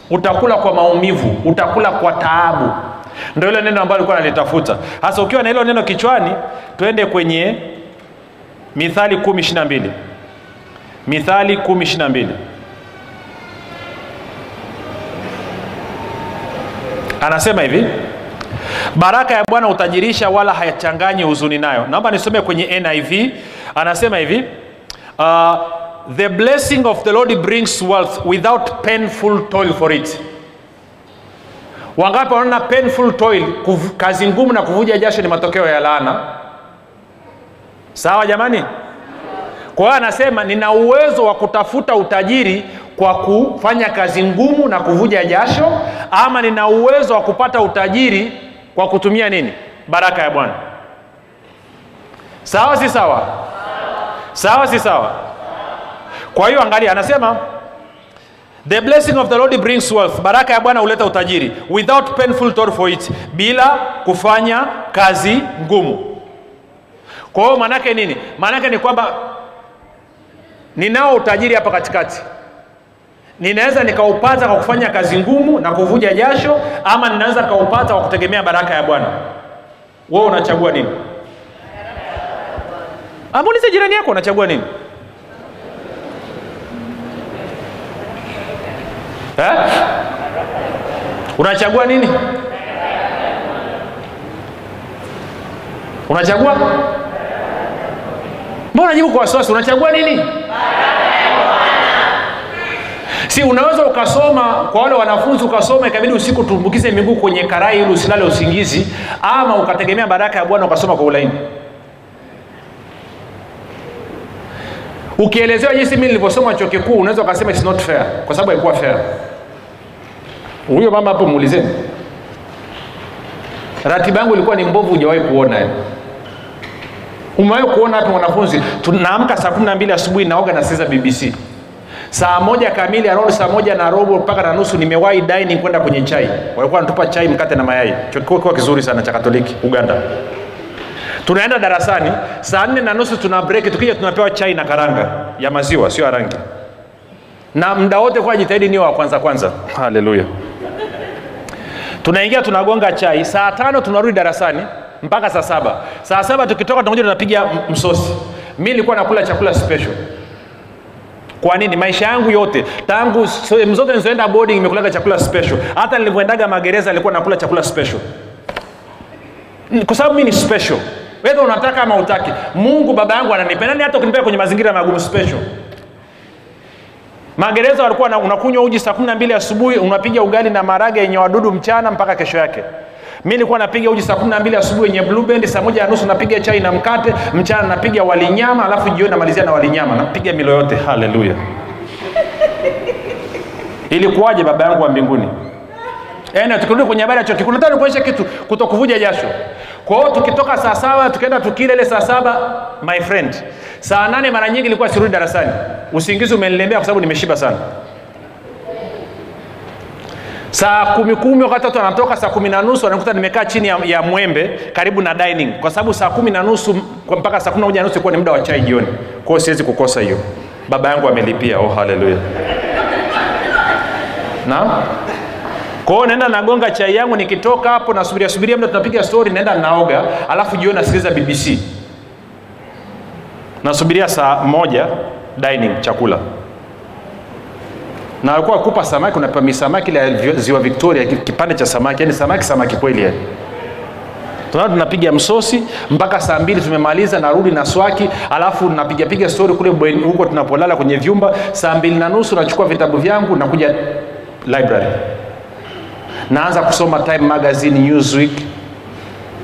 Utakula kwa maumivu utakula kwa taabu. Ndo ile neno ambayo alikuwa nalitafuta hasa ukiwa na hilo neno kichwani twende kwenye mithali kumi ishiri na mbili. Mithali kumi ishiri na mbili. Anasema hivi baraka ya bwana hutajirisha wala hayachanganyi huzuni nayo. Naomba nisome kwenye niv anasema hivi uh, the blessing of the lord brings wealth without painful toil for it. Wangapi wanaona painful toil kazi ngumu na kuvuja jasho ni matokeo ya laana? Sawa jamani? Kwa hiyo anasema nina uwezo wa kutafuta utajiri kwa kufanya kazi ngumu na kuvuja jasho ama nina uwezo wa kupata utajiri kwa kutumia nini? Baraka ya bwana. Sawa si sawa? Sawa si sawa? Kwa hiyo angalia anasema the blessing of the lord brings wealth. Baraka ya bwana huleta utajiri. Without painful toil for it. Bila kufanya kazi ngumu. Kwa hiyo maanake nini? Maanake ni kwamba ninao utajiri hapa katikati ninaweza nikaupata kwa kufanya kazi ngumu na kuvuja jasho ama ninaweza nikaupata kwa kutegemea baraka ya bwana. Wewe unachagua nini? Amuulize jirani yako unachagua nini? Eh? unachagua nini? Unachagua? Mbona jibu kwa wasiwasi? Unachagua nini si unaweza ukasoma kwa wale wanafunzi ukasoma ikabidi usiku tumbukize miguu kwenye karai ili usilale usingizi ama ukategemea baraka ya bwana ukasoma kwa ulaini. Ukielezewa jinsi mi nilivyosoma chuo kikuu unaweza ukasema its not fair kwa sababu haikuwa fair. Huyo mama hapo muulizeni. Ratiba yangu ilikuwa ni mbovu hujawahi kuona yani umewahi kuona hapo mwanafunzi tunaamka saa kumi na mbili asubuhi naoga nasikiza bbc saa moja kamili around saa moja na robo mpaka na nusu nimewahi dining kwenda kwenye chai. Walikuwa wanatupa chai mkate na mayai. Kiwa kizuri sana cha katoliki uganda. Tunaenda darasani saa nne na nusu tuna break tukija tunapewa chai na karanga ya maziwa sio ya rangi. Na mda wote kuwa jitahidi niyo wa kwanza kwanza. Haleluya tunaingia tunagonga chai. Saa tano tunarudi darasani mpaka saa saba. Saa saba tukitoka tunakuja tunapiga msosi. Mi nilikuwa nakula chakula special kwa nini? Maisha yangu yote tangu sehemu zote nizoenda boarding nimekulaga chakula special. Hata nilivyoendaga magereza alikuwa nakula chakula special. Kwa sababu mi ni special. Wedha unataka ama utaki mungu baba yangu ananipendani hata ukinipea kwenye mazingira magumu special. Magereza walikuwa unakunywa uji saa kumi na mbili asubuhi unapiga ugali na marage yenye wadudu mchana mpaka kesho yake mi nilikuwa napiga uji saa kumi na mbili asubuhi yenye blue saa moja na nusu napiga chai na mkate mchana napiga walinyama alafu jioni namalizia na walinyama napiga milo yote. Haleluya. Ilikuwaje baba yangu wa mbinguni? Ene, tukirudi kwenye habari ya chuo kikuu nataka nikuonyeshe kitu kutokuvuja jasho. Kwa hiyo tukitoka saa saba tukaenda tukile ile saa saba my friend saa nane mara nyingi ilikuwa sirudi darasani. Usingizi umenilemea kwa sababu nimeshiba sana saa kumi kumi wakati watu wanatoka saa kumi na nusu wanakuta nimekaa chini ya, ya mwembe karibu na dining. Kwa sababu saa kumi na nusu mpaka saa kumi na moja na nusu ilikuwa ni muda wa chai jioni. Kwao siwezi kukosa hiyo. Baba yangu amelipia. Oh haleluya na? Kwao naenda nagonga chai yangu nikitoka hapo nasubiria subiria mda tunapiga stori naenda naoga alafu jioni nasikiliza bbc nasubiria saa moja dining chakula na alikuwa akupa samaki unapewa misamaki ile ziwa victoria kipande cha samaki yani samaki samaki kweli yani. Tunao tunapiga msosi mpaka saa mbili tumemaliza narudi na swaki alafu napigapiga stori kule huko tunapolala kwenye vyumba saa mbili na nusu nachukua vitabu vyangu nakuja library. Naanza kusoma time magazine newsweek.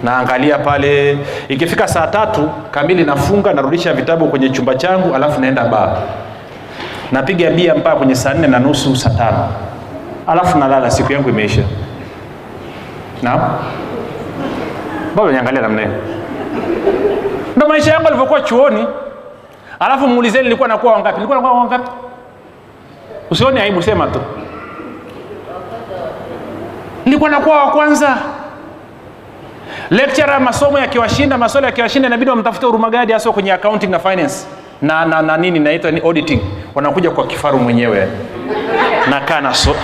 Naangalia pale ikifika saa tatu kamili nafunga narudisha vitabu kwenye chumba changu alafu naenda baa napiga bia mpaka kwenye saa nne na nusu saa tano. Alafu nalala siku yangu imeisha. Naam. Bado niangalia namna hiyo? Ndo maisha yangu alivyokuwa chuoni. Alafu muulizeni nilikuwa nakuwa wangapi? Nilikuwa nakuwa wangapi? Usione aibu sema tu. Nilikuwa nakuwa wa kwanza. Lecturer masomo yakiwashinda maswali yakiwashinda inabidi wamtafute hurumagadi hasa kwenye accounting na finance na, na, na nini naitwa ni auditing. Wanakuja kwa kifaru mwenyewe. Na so.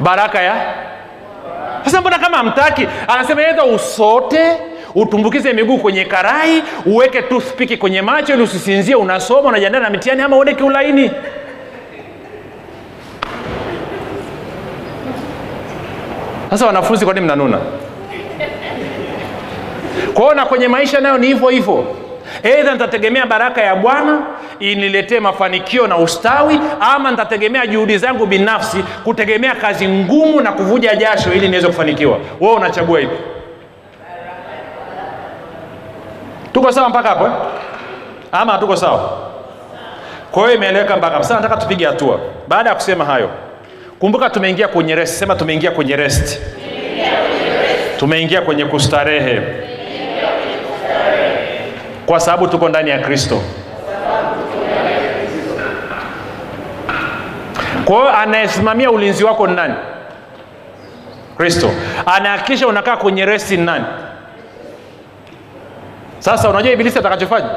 Baraka ya? Sasa mbona kama amtaki anasema edha usote utumbukize miguu kwenye karai uweke toothpick kwenye macho ili usisinzie unasoma unajiandaa na mitiani ama uone kiulaini. Sasa wanafunzi kwa nini mnanuna? Kwaona kwenye maisha nayo ni hivyo hivyo eidha nitategemea baraka ya bwana iniletee mafanikio na ustawi ama nitategemea juhudi zangu binafsi kutegemea kazi ngumu na kuvuja jasho ili niweze kufanikiwa. Wewe unachagua hivi tuko sawa mpaka hapo eh? ama hatuko sawa? Kwa hiyo imeeleweka mpaka sasa nataka tupige hatua. Baada ya kusema hayo kumbuka tumeingia kwenye rest. Sema tumeingia kwenye rest. Tumeingia kwenye kustarehe kwa sababu tuko ndani ya kristo. Kwa anayesimamia ulinzi wako ni nani? Kristo. Anahakikisha unakaa kwenye resi ni nani? Sasa unajua ibilisi atakachofanya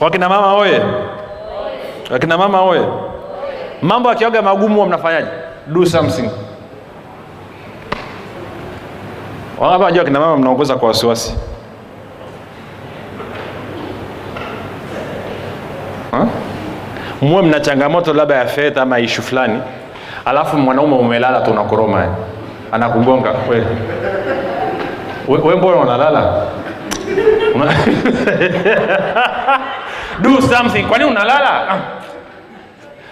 wakina mama oye. Wakina mama oye. Mambo akiwaga magumu huwa mnafanyaje? Do something. Wangapi najua kina mama mnaongoza kwa wasiwasi? Ha? Muwe mna changamoto labda ya fedha ama ishu fulani alafu mwanaume umelala tu unakoroma anakugonga we, we, we mbona unalala? Una- do something. Kwani unalala? Ah.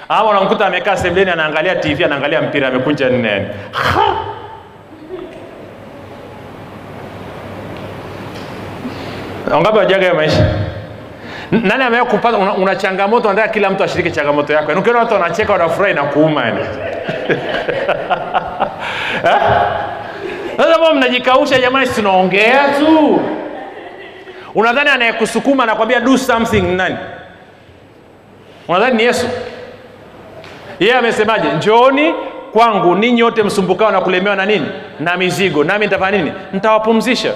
ama unamkuta amekaa sebleni anaangalia tv anaangalia mpira amekunja nne. Wangapi wajaga ya maisha nani amewea kupata una, una changamoto nataka kila mtu ashiriki changamoto yako? Yaani ukiona watu wanacheka wanafurahi na kuuma yani Eh? sasa mbona mnajikausha jamani si tunaongea tu? Unadhani anayekusukuma anakwambia do something nani? Unadhani ni yesu? Yeye amesemaje? Njooni kwangu ninyi wote msumbukao na kulemewa na nini? Na mizigo. Nami nitafanya nini? Nitawapumzisha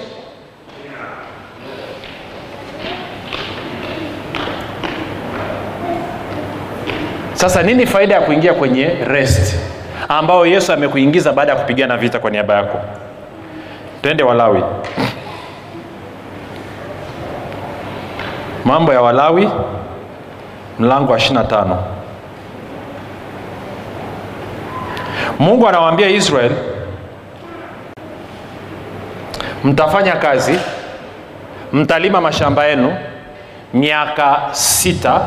sasa nini faida ya kuingia kwenye rest ambayo yesu amekuingiza baada ya kupigana vita kwa niaba yako? Twende walawi. Mambo ya walawi mlango wa 25 mungu anawaambia israel mtafanya kazi mtalima mashamba yenu miaka sita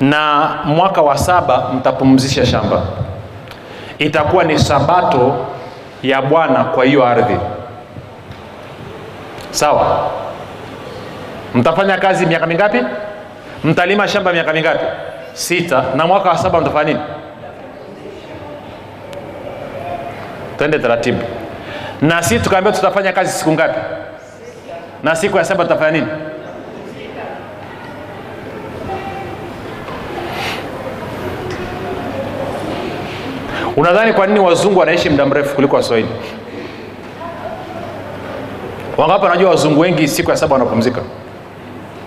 na mwaka wa saba mtapumzisha shamba. Itakuwa ni sabato ya bwana kwa hiyo ardhi. Sawa? Mtafanya kazi miaka mingapi? Mtalima shamba miaka mingapi? Sita. Na mwaka wa saba mtafanya nini? Twende taratibu. Na sisi tukaambia tutafanya kazi siku ngapi? Na siku ya saba tutafanya nini unadhani kwa nini wazungu wanaishi muda mrefu kuliko waswahili? Wangapi wanajua wazungu wengi siku ya saba wanapumzika?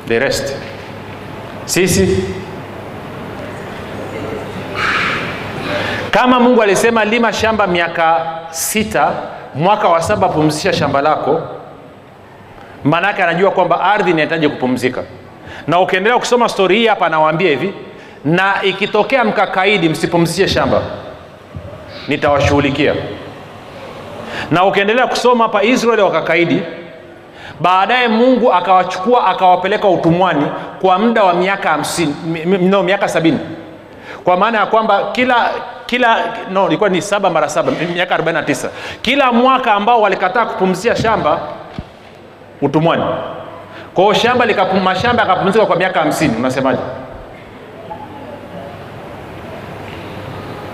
The rest. Sisi? Kama mungu alisema lima shamba miaka sita mwaka wa saba pumzisha shamba lako maanaake anajua kwamba ardhi inahitaji kupumzika. Na ukiendelea kusoma stori hii hapa anawaambia hivi na ikitokea mkakaidi msipumzishe shamba nitawashughulikia. Na ukiendelea kusoma hapa israeli wakakaidi. Baadaye mungu akawachukua akawapeleka utumwani kwa muda wa miaka hamsini no, miaka sabini. Kwa maana ya kwamba kila kila no ilikuwa ni saba mara saba miaka 49 kila mwaka ambao walikataa kupumzia shamba utumwani. Kwao shamba mashamba yakapumzika kwa miaka hamsini unasemaje?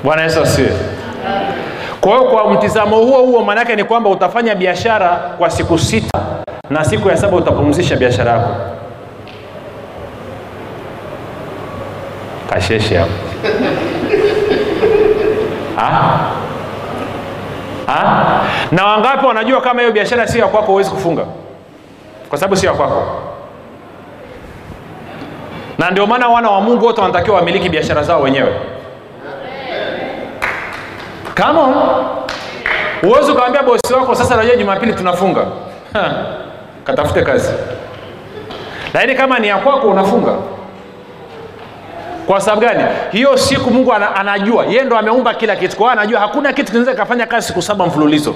Bwana yesu asiwe kwa hiyo kwa mtizamo huo huo maanaake ni kwamba utafanya biashara kwa siku sita na siku ya saba utapumzisha biashara yako. Kasheshe hapo. Na wangapi wanajua kama hiyo biashara sio ya kwako huwezi kufunga? Kwa sababu sio ya kwako. Na ndio maana wana wa mungu wote wanatakiwa wamiliki biashara zao wenyewe Come on. Uwezi ukawambia bosi wako sasa najua Jumapili tunafunga. Ha, Katafute kazi. Lakini kama ni ya kwako unafunga. Kwa sababu gani? Hiyo siku Mungu anajua, yeye ndo ameumba kila kitu. Kwa anajua hakuna kitu kinaweza kufanya kazi siku saba mfululizo.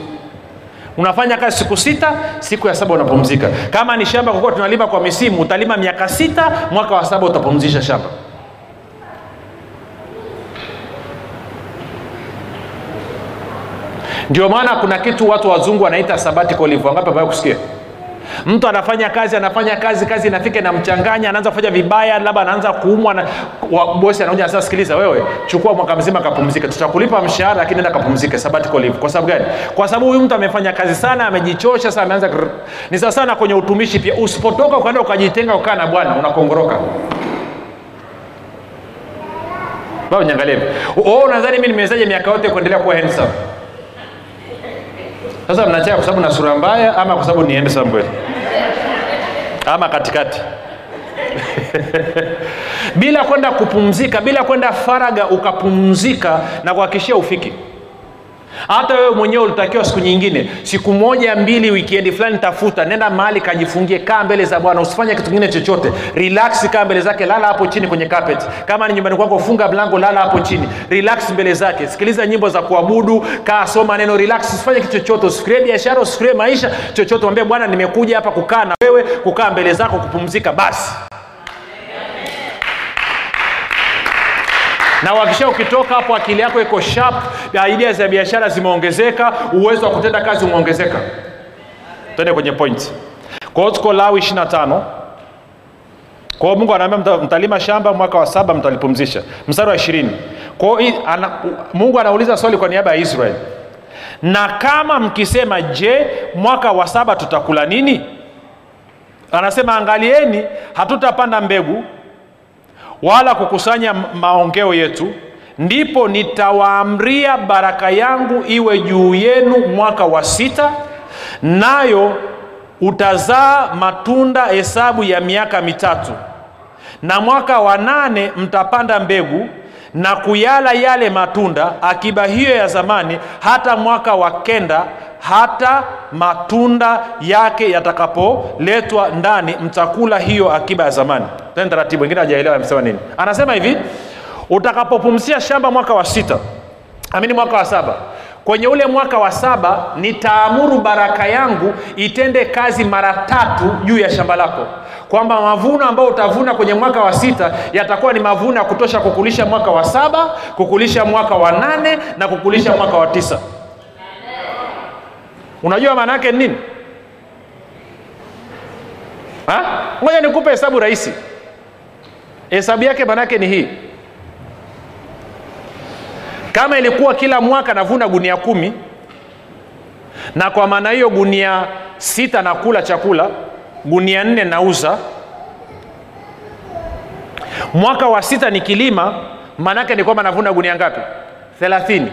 unafanya kazi siku sita siku ya saba unapumzika kama ni shamba kukuwa tunalima kwa misimu utalima miaka sita mwaka wa saba utapumzisha shamba ndio maana kuna kitu watu wazungu wanaita sabbatical leave wangapi ambayo kusikia? Mtu anafanya kazi anafanya kazi kazi inafika inamchanganya anaanza kufanya vibaya labda anaanza kuumwa na, bosi anaoja sasa sikiliza wewe chukua mwaka mzima kapumzika tutakulipa mshahara lakini enda kapumzike. Sabbatical leave kwa sababu gani? Kwa sababu huyu mtu amefanya kazi sana amejichosha sasa ameanza grrr. ni sana kwenye utumishi pia. Usipotoka ukaenda ukajitenga ukaa na bwana unakongoroka. Baba niangalie. Oh nadhani mimi nimewezaje miaka yote kuendelea kuwa handsome sasa mnacheka kwa sababu na sura mbaya ama kwa sababu niende somewhere, ama katikati? Bila kwenda kupumzika bila kwenda faraga ukapumzika na kuhakikishia ufiki hata wewe mwenyewe ulitakiwa siku nyingine siku moja mbili wikiendi fulani tafuta nenda mahali kajifungie kaa mbele za bwana usifanye kitu kingine chochote. Relax kaa mbele zake lala hapo chini kwenye carpet. Kama ni nyumbani kwako funga mlango lala hapo chini. Relax mbele zake sikiliza nyimbo za kuabudu kaa soma neno relax usifanye kitu chochote usifikirie biashara usifikirie maisha chochote mwambie bwana nimekuja hapa kukaa na wewe kukaa mbele zako kupumzika basi na uhakikisha ukitoka hapo akili yako iko sharp idea za biashara zimeongezeka uwezo wa kutenda kazi umeongezeka. Twende kwenye point. Kwa hiyo tuko lawi 25 kwa hiyo mungu anaambia mta, mtalima shamba mwaka wa saba mtalipumzisha. Mstari wa ishirini. Kwa ana, mungu anauliza swali kwa niaba ya israeli na kama mkisema je mwaka wa saba tutakula nini? Anasema angalieni hatutapanda mbegu wala kukusanya maongeo yetu ndipo nitawaamria baraka yangu iwe juu yenu mwaka wa sita nayo utazaa matunda hesabu ya miaka mitatu. Na mwaka wa nane mtapanda mbegu na kuyala yale matunda akiba hiyo ya zamani hata mwaka wa kenda hata matunda yake yatakapoletwa ndani mtakula hiyo akiba ya zamani. Tena taratibu wengine hajaelewa amesema nini. Anasema hivi utakapopumzia shamba mwaka wa sita amini mwaka wa saba kwenye ule mwaka wa saba nitaamuru baraka yangu itende kazi mara tatu juu ya shamba lako. Kwamba mavuno ambayo utavuna kwenye mwaka wa sita yatakuwa ni mavuno ya kutosha kukulisha mwaka wa saba kukulisha mwaka wa nane na kukulisha mwaka wa tisa unajua maana yake ni nini? Ngoja nikupe hesabu rahisi. Hesabu yake maana yake ni hii. Kama ilikuwa kila mwaka navuna gunia kumi na kwa maana hiyo gunia sita nakula chakula gunia nne nauza mwaka wa sita ni kilima maanaake ni kwamba navuna gunia ngapi? Thelathini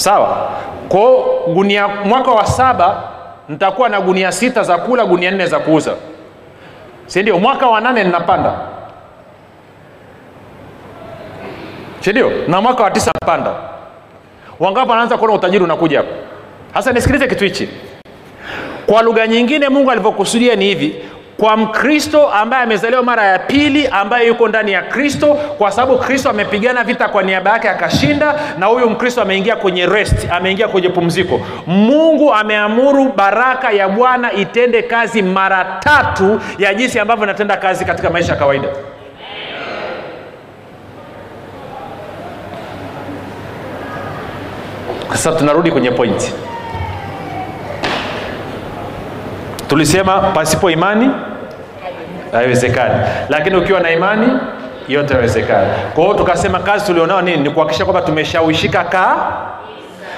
sawa? Kwao gunia mwaka wa saba nitakuwa na gunia sita za kula gunia nne za kuuza. Sindio mwaka wa nane ninapanda. Sindio na mwaka wa tisa napanda. Wangapo anaanza kuona utajiri unakuja hapo hasa nisikilize kitu hichi. Kwa lugha nyingine mungu alivyokusudia ni hivi kwa mkristo ambaye amezaliwa mara ya pili ambaye yuko ndani ya kristo kwa sababu kristo amepigana vita kwa niaba yake akashinda na huyu mkristo ameingia kwenye rest ameingia kwenye pumziko. Mungu ameamuru baraka ya bwana itende kazi mara tatu ya jinsi ambavyo inatenda kazi katika maisha ya kawaida. Sasa tunarudi kwenye pointi tulisema pasipo imani haiwezekani. Lakini ukiwa na imani yote yawezekana kwa hiyo tukasema kazi tulionao nini? Ni kuhakikisha kwamba tumeshawishika ka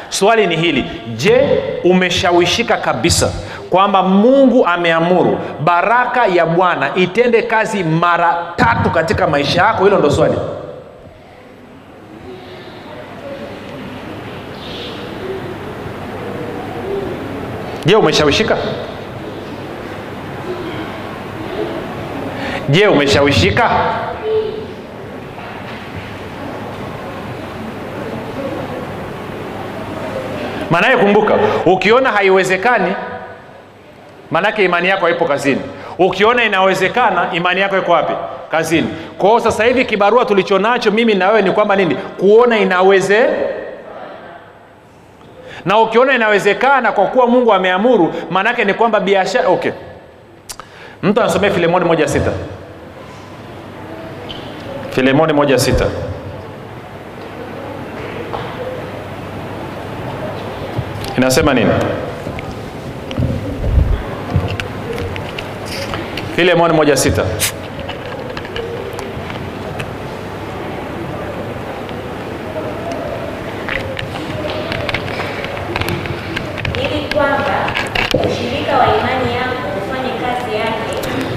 swali ni hili. Je umeshawishika kabisa kwamba mungu ameamuru baraka ya bwana itende kazi mara tatu katika maisha yako? Hilo ndo swali. Je umeshawishika je umeshawishika? Maanaye kumbuka ukiona haiwezekani maanake imani yako haipo kazini. Ukiona inawezekana imani yako iko wapi? Kazini. Kwa hiyo sasa hivi kibarua tulicho nacho mimi na wewe ni kwamba nini? Kuona inaweze. Na ukiona inawezekana kwa kuwa mungu ameamuru maanake ni kwamba biashara okay mtu anasomea filemoni moja sita? Filemoni moja sita. Inasema nini? Filemoni moja sita ili kwamba ushirika wa imani yako ufanye kazi yake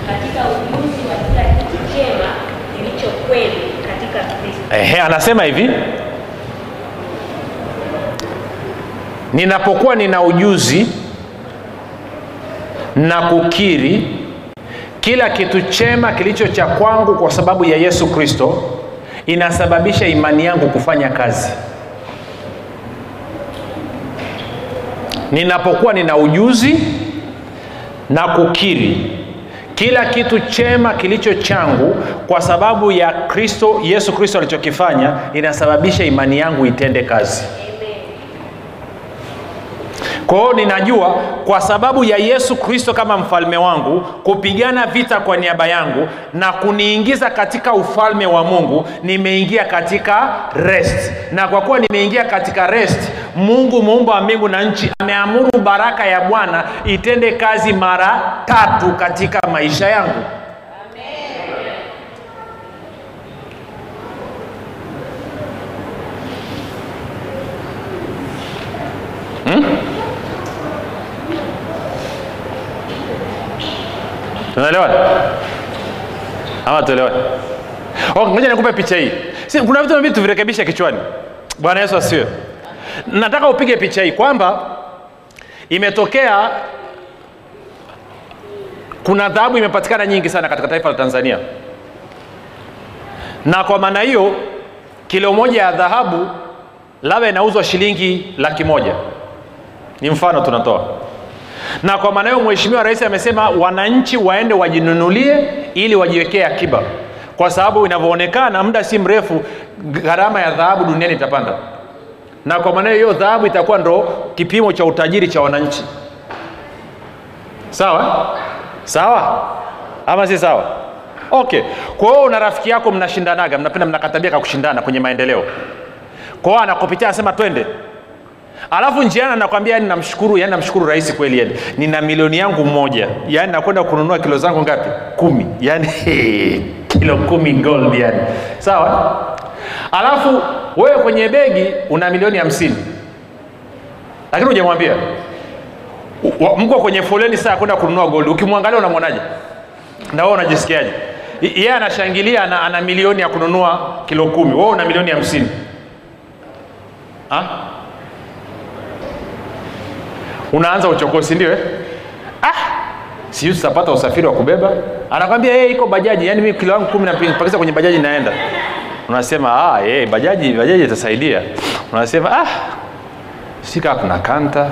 katika ujuzi wa kila kitu chema kilicho kweli katika Kristo. Ehe, anasema hivi. Ninapokuwa nina ujuzi na kukiri kila kitu chema kilicho cha kwangu kwa sababu ya yesu kristo inasababisha imani yangu kufanya kazi. Ninapokuwa nina ujuzi na kukiri kila kitu chema kilicho changu kwa sababu ya kristo yesu kristo alichokifanya inasababisha imani yangu itende kazi kwa hiyo ninajua kwa sababu ya yesu kristo kama mfalme wangu kupigana vita kwa niaba yangu na kuniingiza katika ufalme wa mungu nimeingia katika rest. Na kwa kuwa nimeingia katika rest mungu muumba wa mbingu na nchi ameamuru baraka ya bwana itende kazi mara tatu katika maisha yangu tunaelewana? Ama tuelewane okay, ngoja nikupe picha hii. Si, kuna vitu nabidi tuvirekebishe kichwani. Bwana yesu asiwe nataka upige picha hii kwamba imetokea kuna dhahabu imepatikana nyingi sana katika taifa la tanzania. Na kwa maana hiyo kilo moja ya dhahabu labda inauzwa shilingi laki moja. Ni mfano tunatoa na kwa maana hiyo mheshimiwa rais amesema wananchi waende wajinunulie ili wajiwekee akiba. Kwa sababu inavyoonekana muda si mrefu gharama ya dhahabu duniani itapanda. Na kwa maana hiyo dhahabu itakuwa ndo kipimo cha utajiri cha wananchi. Sawa? Sawa? Ama si sawa? Okay. Kwa hiyo una rafiki yako mnashindanaga mnapenda mnakatabia ka kushindana kwenye maendeleo. Kwa hiyo anakupitia anasema twende alafu njiani anakwambia yani namshukuru yani namshukuru rais kweli yani nina milioni yangu moja. Yani nakwenda kununua kilo zangu ngapi? Kumi. Yani kilo kumi gold yani sawa? Alafu wewe kwenye begi una milioni hamsini. Lakini hujamwambia. Mko kwenye foleni saa kwenda kununua gold. Ukimwangalia unamwonaje? Na wewe unajisikiaje? Yeye anashangilia ana, ana milioni ya kununua kilo kumi. Wewe una milioni hamsini. Ha? Unaanza uchokozi ndio eh? ah, siu tutapata usafiri wa kubeba. Anakwambia hey, iko bajaji. Yaani mimi kilo wangu kumi napakiza kwenye bajaji naenda. Unasema ah, hey, bajaji bajaji itasaidia. Unasema ah, sika kuna kanta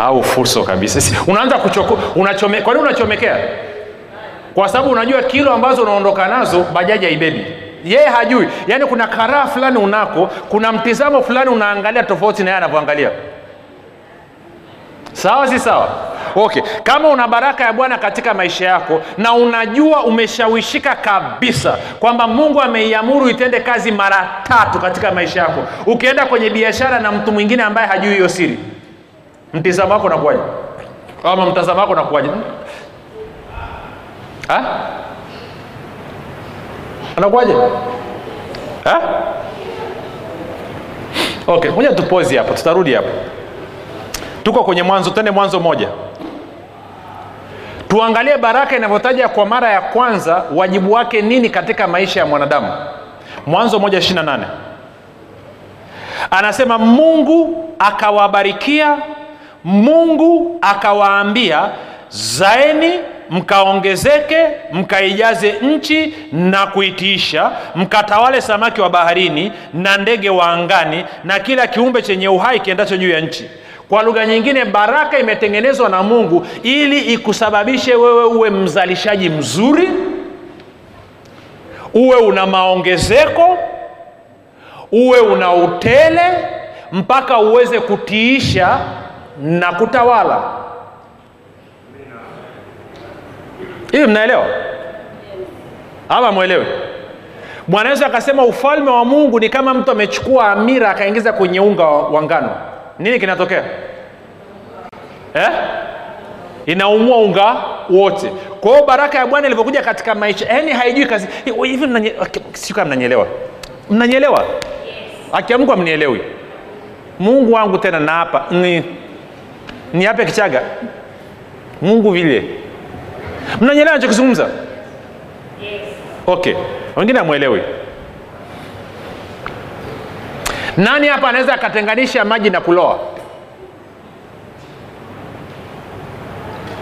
au furso kabisa. Unaanza unachome, kwa nini unachomekea? Kwa sababu unajua kilo ambazo unaondoka nazo bajaji haibebi. Yeye hajui. Yaani kuna karaa fulani unako kuna mtizamo fulani unaangalia tofauti na yeye anavyoangalia sawa si sawa? Okay. Kama una baraka ya bwana katika maisha yako na unajua umeshawishika kabisa kwamba mungu ameiamuru itende kazi mara tatu katika maisha yako ukienda kwenye biashara na mtu mwingine ambaye hajui hiyo siri mtizamo wako unakuwaje? Ama mtazamo wako unakuwaje? Anakuwaje okay moja tupozi hapo tutarudi hapo tuko kwenye mwanzo tende mwanzo moja. Tuangalie baraka inavyotaja kwa mara ya kwanza wajibu wake nini katika maisha ya mwanadamu. Mwanzo moja ishiri nane. Anasema mungu akawabarikia mungu akawaambia zaeni mkaongezeke mkaijaze nchi na kuitiisha mkatawale samaki wa baharini na ndege wa angani na kila kiumbe chenye uhai kiendacho juu ya nchi kwa lugha nyingine baraka imetengenezwa na mungu ili ikusababishe wewe uwe mzalishaji mzuri uwe una maongezeko uwe una utele mpaka uweze kutiisha na kutawala. Hivi mnaelewa? Ama mwelewe? Bwana yesu akasema ufalme wa mungu ni kama mtu amechukua amira akaingiza kwenye unga wa ngano nini kinatokea? Eh? inaumua unga wote. Kwa hiyo baraka ya bwana ilivyokuja katika maisha yani haijui kazi. Hivi kama mnanyelewa mnanyelewa akiamkwa mnielewi. Mungu wangu tena naapa ni niape kichaga? Mungu vile. Mnanyelewa nachokizungumza okay wengine amwelewi nani hapa anaweza akatenganisha maji na kuloa?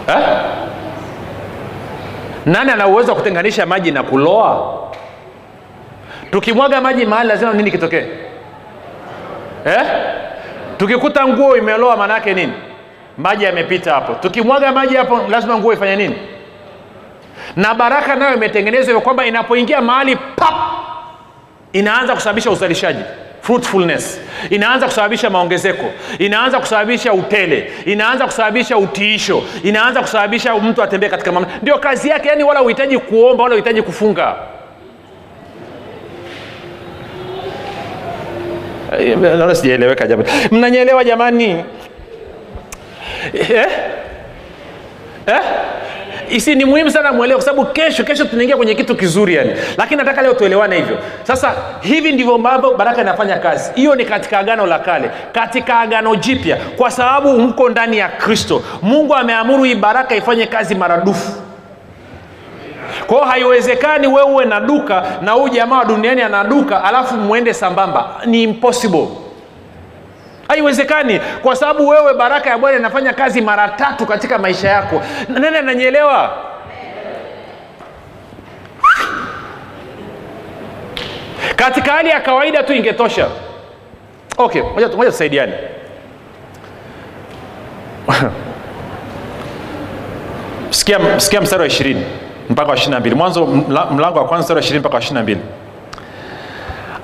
Eh? nani ana uwezo wa kutenganisha maji na kuloa? Tukimwaga maji mahali lazima nini kitokee? Eh? tukikuta nguo imeloa maanaake nini? Maji yamepita hapo. Tukimwaga maji hapo lazima nguo ifanye nini? Na baraka nayo imetengenezwa hivyo kwamba inapoingia mahali pap inaanza kusababisha uzalishaji fruitfulness. Inaanza kusababisha maongezeko. Inaanza kusababisha utele inaanza kusababisha utiisho inaanza kusababisha mtu atembee katika mama ndio kazi yake. Yani wala uhitaji kuomba wala uhitaji kufunga. Naona sijaeleweka jamani. Mnanyelewa jamani? Eh? Eh? Isi ni muhimu sana mwelewe kwa sababu kesho kesho tunaingia kwenye kitu kizuri yani. Lakini nataka leo tuelewane hivyo. Sasa hivi ndivyo ambavyo baraka inafanya kazi. Hiyo ni katika agano la kale. Katika agano jipya. Kwa sababu mko ndani ya kristo. Mungu ameamuru hii baraka ifanye kazi maradufu. Kwa haiwezekani wewe uwe na duka na huyu jamaa wa duniani ana duka alafu mwende sambamba. Ni impossible haiwezekani kwa sababu wewe baraka ya bwana inafanya kazi mara tatu katika maisha yako. Nani ananyelewa katika hali ya kawaida tu ingetosha. Okay moja tusaidiane. Sikia, sikia mstari wa ishirini mpaka wa ishiri na mbili. Mwanzo mlango wa kwanza mstari wa ishirini mpaka wa ishiri na mbili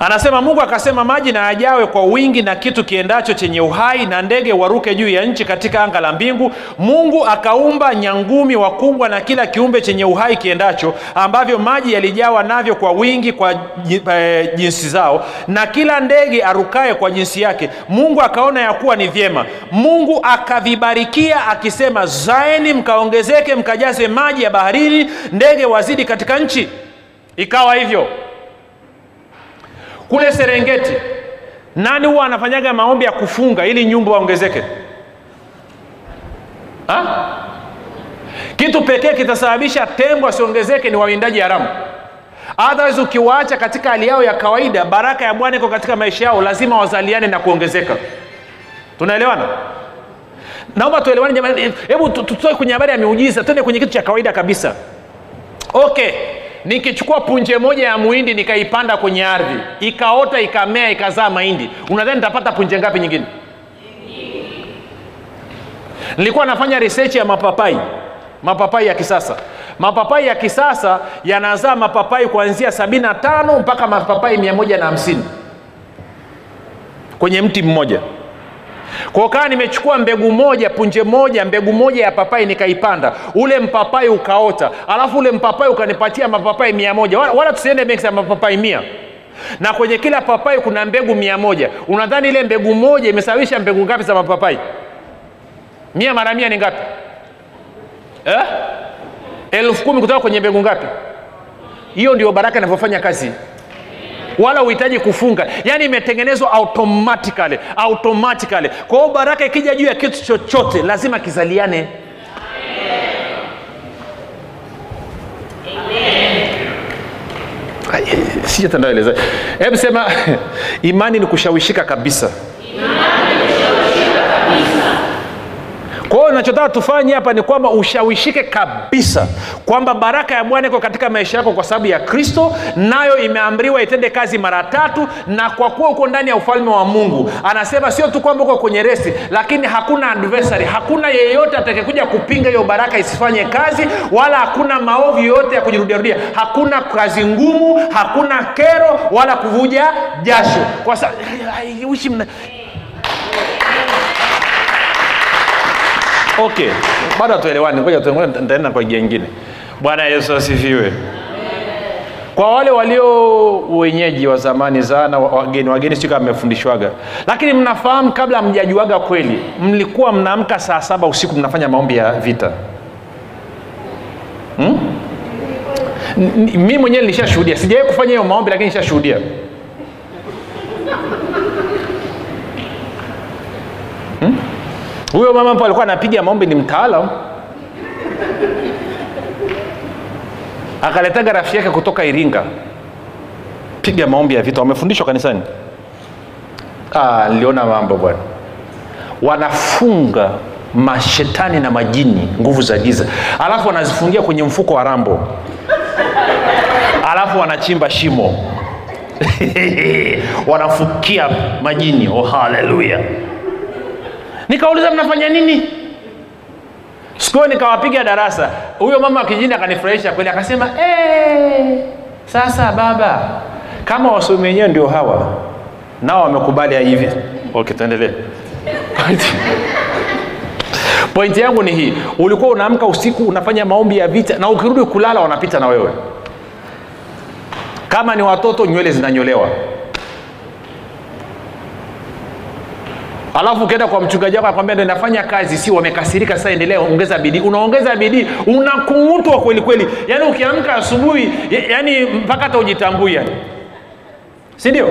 anasema mungu akasema maji na ajawe kwa wingi na kitu kiendacho chenye uhai na ndege waruke juu ya nchi katika anga la mbingu. Mungu akaumba nyangumi wakubwa na kila kiumbe chenye uhai kiendacho ambavyo maji yalijawa navyo kwa wingi kwa eh, jinsi zao na kila ndege arukaye kwa jinsi yake. Mungu akaona ya kuwa ni vyema. Mungu akavibarikia akisema zaeni mkaongezeke mkajaze maji ya baharini ndege wazidi katika nchi. Ikawa hivyo kule serengeti nani huwa anafanyaga maombi ya kufunga ili nyumbu waongezeke? Kitu pekee kitasababisha tembo asiongezeke ni wawindaji haramu. Otherwise ukiwaacha katika hali yao ya kawaida baraka ya bwana iko katika maisha yao lazima wazaliane na kuongezeka. Tunaelewana? Naomba tuelewane jamani. Hebu tu- tutoe kwenye habari ya miujiza twende kwenye kitu cha kawaida kabisa. Okay nikichukua punje moja ya muhindi nikaipanda kwenye ardhi ikaota ikamea ikazaa mahindi unadhani nitapata punje ngapi nyingine? Nilikuwa nafanya research ya mapapai mapapai ya kisasa. Mapapai ya kisasa yanazaa mapapai kuanzia 75 mpaka mapapai 150 kwenye mti mmoja kwa kawa nimechukua mbegu moja punje moja mbegu moja ya papai nikaipanda ule mpapai ukaota alafu ule mpapai ukanipatia mapapai mia moja. Wala, wala tusiende benki ya mapapai mia. Na kwenye kila papai kuna mbegu mia moja. Unadhani ile mbegu moja imesababisha mbegu ngapi za mapapai? Mia mara mia ni ngapi? Eh? elfu kumi kutoka kwenye mbegu ngapi? Hiyo ndio baraka inavyofanya kazi wala uhitaji kufunga. Yaani imetengenezwa automatically automatically. Kwa hiyo baraka ikija juu ya kitu chochote lazima kizaliane. Sijatandaeleza hebu sema imani ni kushawishika kabisa kwa hiyo nachotaka tufanye hapa ni kwamba ushawishike kabisa kwamba baraka ya bwana iko katika maisha yako kwa sababu ya kristo nayo imeamriwa itende kazi mara tatu na kwa kuwa uko ndani ya ufalme wa mungu anasema sio tu kwamba uko kwenye resi lakini hakuna adversary hakuna yeyote atakayekuja kupinga hiyo baraka isifanye kazi wala hakuna maovu yoyote ya kujirudiarudia hakuna kazi ngumu hakuna kero wala kuvuja jasho. Kwa sababu okay bado hatuelewani. Ngoja nitaenda kwa gia ingine bwana yesu asifiwe. Kwa wale walio wenyeji wa zamani sana wageni wageni sio kama mmefundishwaga. Lakini mnafahamu kabla mjajuaga kweli mlikuwa mnaamka saa saba usiku mnafanya maombi ya vita. Hmm? Mi mwenyewe nilishashuhudia sijawai kufanya hiyo maombi lakini nishashuhudia huyo mama mpo alikuwa anapiga maombi ni mtaalam? Akaletaga rafiki yake kutoka iringa. Piga maombi ya vita. Wamefundishwa kanisani? Ah, niliona mambo bwana. Wanafunga mashetani na majini nguvu za giza. Alafu wanazifungia kwenye mfuko wa rambo. Alafu wanachimba shimo. Wanafukia majini. Oh haleluya nikauliza mnafanya nini? Sikuo nikawapiga darasa. Huyo mama wa kijini akanifurahisha kweli akasema "Eh, sasa baba kama wasomi wenyewe ndio hawa nao wamekubali hivi okay tuendelee. Pointi yangu ni hii ulikuwa unaamka usiku unafanya maombi ya vita na ukirudi kulala wanapita na wewe. Kama ni watoto nywele zinanyolewa alafu ukienda kwa mchungaji wako akwambia ndo nafanya kazi. Si wamekasirika sasa endelea ongeza bidii. Unaongeza bidii unakung'utwa kweli kweli. Yaani ukiamka asubuhi ya- yaani mpaka hata ujitambui yani. Si ndio?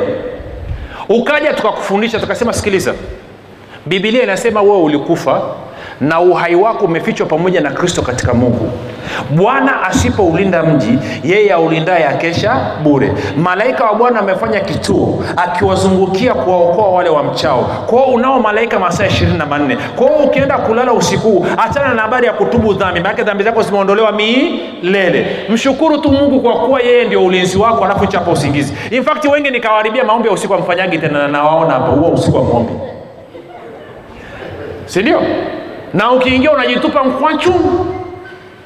Ukaja tukakufundisha tukasema sikiliza bibilia inasema wewe ulikufa na uhai wako umefichwa pamoja na kristo katika mungu. Bwana asipoulinda mji yeye aulindaye akesha bure. Malaika wa bwana amefanya kituo akiwazungukia kuwaokoa wale wa mchao. Kwao unao malaika masaa ishirini na manne. Kwao ukienda kulala usiku achana na habari ya kutubu dhambi. Maanake dhambi zako zimeondolewa milele. Mshukuru tu mungu kwa kuwa yeye ndio ulinzi wako alafu chapa usingizi. In fact wengi nikawaharibia maombi ya usiku amfanyagi tena na nawaona hapa huo usiku wa maombi. Si ndio na ukiingia unajitupa mkwachu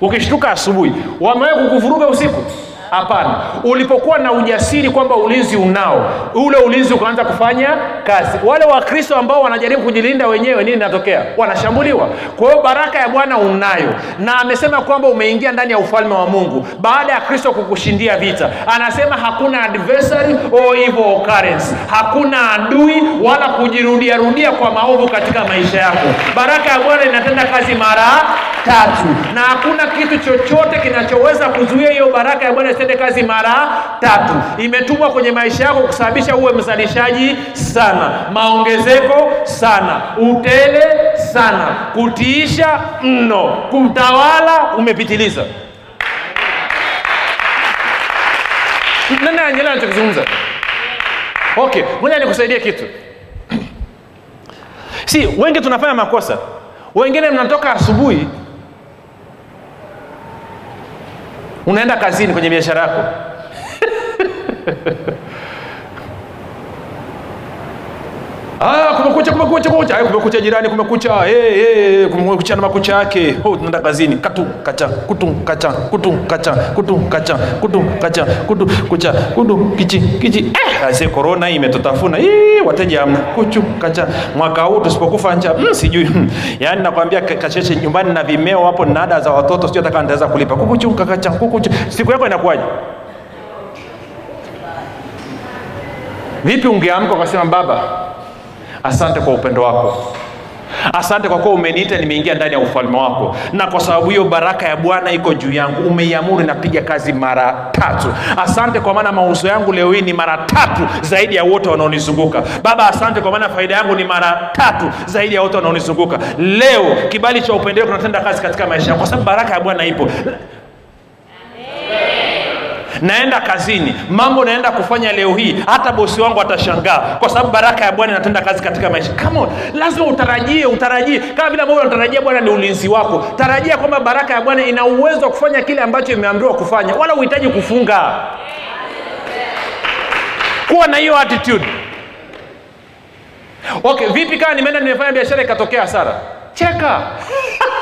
ukishtuka asubuhi. Wamewahi kukuvuruga usiku hapana. Ulipokuwa na ujasiri kwamba ulinzi unao ule ulinzi ukaanza kufanya kazi. Wale wakristo ambao wanajaribu kujilinda wenyewe nini inatokea? Wanashambuliwa. Kwa hiyo baraka ya bwana unayo. Na amesema kwamba umeingia ndani ya ufalme wa mungu. Baada ya kristo kukushindia vita anasema hakuna adversary or evil hakuna adui wala kujirudiarudia kwa maovu katika maisha yako. Baraka ya bwana inatenda kazi mara tatu. Na hakuna kitu chochote kinachoweza kuzuia hiyo baraka ya bwana isitende kazi mara tatu. Imetumwa kwenye maisha yako kusababisha uwe mzalishaji sana. Maongezeko sana. Utele sana. Kutiisha mno. Kutawala umepitiliza. Nani anaelewa nachokizungumza okay moja nikusaidie kitu. Si wengi tunafanya makosa. Wengine mnatoka asubuhi unaenda kazini kwenye biashara yako Ah, kumekucha kumekucha kumekucha. Ay, kumekucha jirani kumekucha hey, hey, kumekucha na makucha yake. Oh, tunaenda kazini. Katu kacha kutu kacha kutu kacha kutu kacha kutu kacha kutu kucha kutu kichi kichi. Eh, aise corona imetutafuna. Ii, wateja hamna. Kuchu kacha. Mwaka huu tusipokufa njaa mm, sijui. Hmm. yaani nakwambia ka- kacheche nyumbani na vimeo hapo na ada za watoto sijui hata nitaweza kulipa. Kukuchu kacha, kukuchu. Siku yako inakuwaje? Vipi ungeamka ukasema baba asante kwa upendo wako. Asante kwa kuwa umeniita nimeingia ndani ya ufalme wako. Na kwa sababu hiyo baraka ya bwana iko juu yangu. Umeiamuru napiga kazi mara tatu. Asante kwa maana mauzo yangu leo hii ni mara tatu zaidi ya wote wanaonizunguka. Baba asante kwa maana faida yangu ni mara tatu zaidi ya wote wanaonizunguka. Leo kibali cha upendeleo kinatenda kazi katika maisha yangu. Kwa sababu baraka ya bwana ipo naenda kazini mambo naenda kufanya leo hii hata bosi wangu atashangaa kwa sababu baraka ya bwana inatenda kazi katika maisha. Kama lazima utarajie utarajie. Kama vile ambavyo unatarajia bwana ni ulinzi wako tarajia kwamba baraka ya bwana ina uwezo wa kufanya kile ambacho imeamriwa kufanya wala uhitaji kufunga. Kuwa na hiyo attitude. Okay vipi kama nimeenda nimefanya biashara ikatokea hasara? Cheka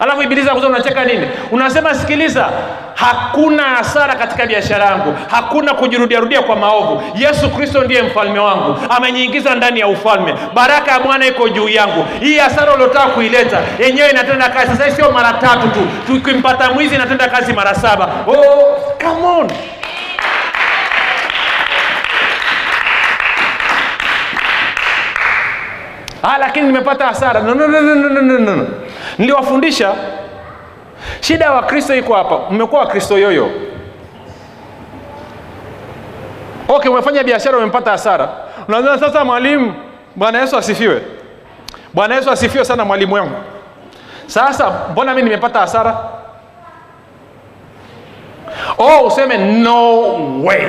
alafu ibilisi anakuza unacheka nini? Unasema sikiliza hakuna hasara katika biashara yangu. Hakuna kujirudiarudia kwa maovu. Yesu kristo ndiye mfalme wangu. Ameniingiza ndani ya ufalme. Baraka ya bwana iko juu yangu. Hii hasara uliotaka kuileta yenyewe inatenda kazi. Sasa sio mara tatu tu. Tukimpata mwizi inatenda kazi mara saba. Oh, come on ah, lakini nimepata hasara. No, no, no, no, no, no, no, niliwafundisha. Shida ya wakristo iko hapa. Mmekuwa wakristo yoyo. Okay umefanya biashara umepata hasara. Unasema sasa mwalimu bwana yesu asifiwe. Bwana yesu asifiwe sana mwalimu wangu. Sasa mbona mi nimepata hasara? Oh useme no way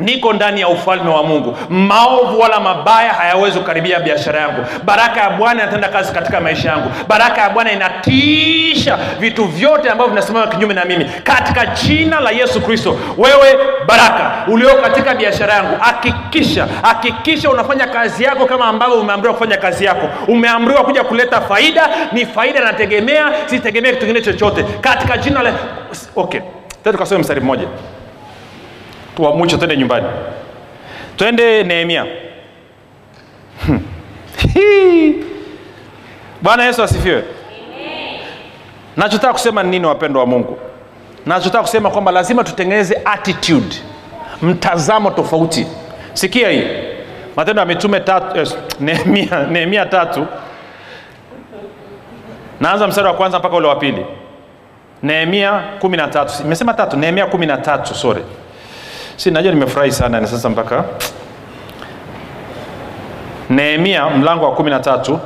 niko ndani ya ufalme wa mungu. Maovu wala mabaya hayawezi kukaribia biashara yangu. Baraka ya bwana inatenda kazi katika maisha yangu. Baraka ya bwana inatiisha vitu vyote ambavyo vinasimama kinyume na mimi. Katika jina la yesu kristo wewe baraka ulio katika biashara yangu hakikisha hakikisha unafanya kazi yako kama ambavyo umeamriwa kufanya kazi yako. Umeamriwa kuja kuleta faida ni faida nategemea sitegemea kitu kingine chochote. Katika jina la okay. Tukasome mstari mmoja wa mwisho twende nyumbani. Twende nehemia. Hmm. Bwana yesu asifiwe. Nachotaka kusema ni nini wapendo wa mungu? Nachotaka kusema kwamba lazima tutengeneze attitude mtazamo tofauti. Sikia hii. Matendo ya mitume tatu eh, nehemia, nehemia tatu. Naanza mstari wa kwanza mpaka ule wa pili. Nehemia kumi na tatu. Imesema tatu? Nehemia kumi na tatu sorry si najua nimefurahi sana na sasa mpaka nehemia mlango wa kumi na tatu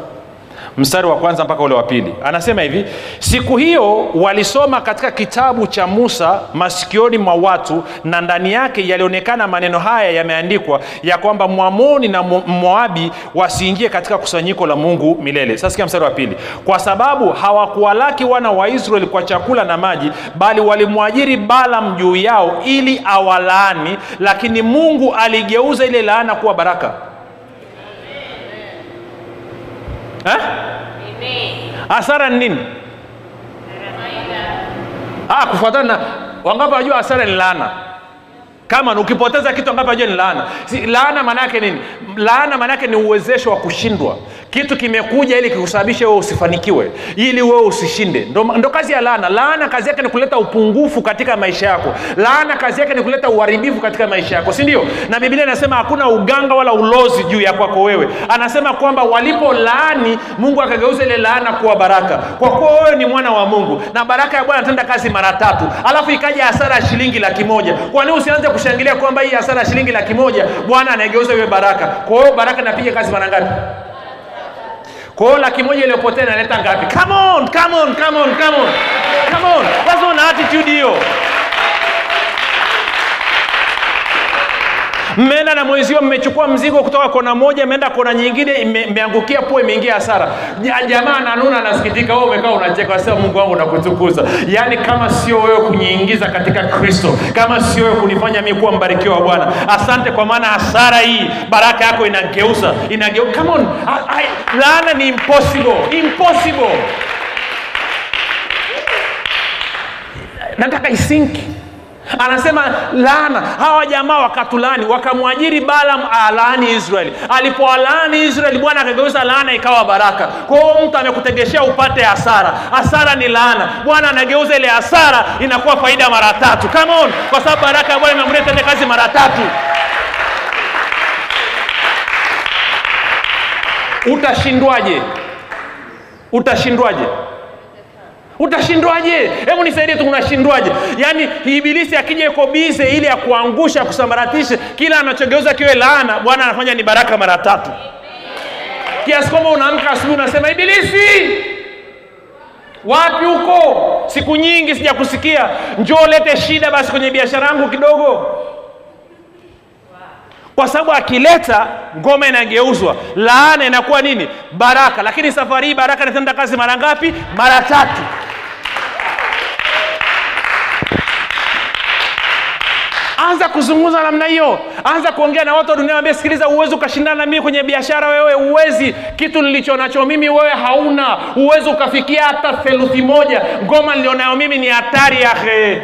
mstari wa kwanza mpaka ule wa pili. Anasema hivi siku hiyo walisoma katika kitabu cha musa masikioni mwa watu na ndani yake yalionekana maneno haya yameandikwa ya kwamba mwamoni na moabi wasiingie katika kusanyiko la mungu milele. Sasikia sikia mstari wa pili. Kwa sababu hawakuwalaki wana wa israeli kwa chakula na maji bali walimwajiri balam juu yao ili awalaani lakini mungu aligeuza ile laana kuwa baraka eh? hasara ni nini? Ah, kufuatana na wangapi wajua hasara ni laana? Kama ukipoteza kitu wangapi wajua ni laana? Si, laana maana yake nini? Laana maana yake ni uwezesho wa kushindwa kitu kimekuja ili kikusababishe wewe usifanikiwe ili wewe usishinde. Ndo, ndo kazi ya laana. Laana kazi yake ni kuleta upungufu katika maisha yako. Laana kazi yake ni kuleta uharibifu katika maisha yako si ndio? Na biblia inasema hakuna uganga wala ulozi juu ya kwako wewe. Anasema kwamba walipo laani mungu akageuza ile laana kuwa baraka. Kwa kuwa wewe ni mwana wa mungu na baraka ya bwana anatenda kazi mara tatu. Alafu ikaja hasara ya shilingi laki moja. Kwa usianze kushangilia kwamba hii hasara ya shilingi laki moja bwana anaigeuza iwe baraka? Kwa hiyo baraka inapiga kazi mara ngapi kwa hiyo laki moja iliyopotea inaleta ngapi? Come on come on come on come on. Come on. Lazima una attitude hiyo mmeenda na mwenzio mmechukua mzigo kutoka kona moja mmeenda kona nyingine imeangukia pua imeingia hasara. Jamaa nanuna anasikitika wewe umekaa unacheka sema mungu wangu nakutukuza. Yaani kama sio wewe kuniingiza katika kristo kama sio wewe kunifanya mi kuwa mbarikiwa wa bwana. Asante kwa maana hasara hii baraka yako inageuza inageuza. come on I, I, laana ni impossible impossible. Nataka isinki anasema laana. Hawa jamaa wakatulani wakamwajiri balam alaani israeli. Alipoalaani israeli bwana akageuza laana ikawa baraka. Kwa hiyo mtu amekutegeshea upate hasara. Hasara ni laana. Bwana anageuza ile hasara inakuwa faida mara tatu. Come on! Kwa sababu baraka ya bwana imeamuria tende kazi mara tatu. Utashindwaje? Utashindwaje utashindwaje? Hebu nisaidie tu unashindwaje? Yaani ibilisi akija iko bize ili ya kuangusha kusambaratisha kila anachogeuza kiwe laana bwana anafanya ni baraka mara tatu. Kiasi kwamba unaamka asubuhi unasema ibilisi wapi huko? Siku nyingi sijakusikia. Njoo lete shida basi kwenye biashara yangu kidogo. Kwa sababu akileta ngoma inageuzwa. Laana inakuwa nini? Baraka. Lakini safari hii baraka inatenda kazi mara ngapi? Mara tatu anza kuzungumza namna hiyo. Anza kuongea na watu wa dunia ambia sikiliza uwezi ukashindana na mimi kwenye biashara wewe uwezi kitu nilicho nacho mimi wewe hauna. Uwezi ukafikia hata theluthi moja. Ngoma nilionayo mimi ni hatari yahe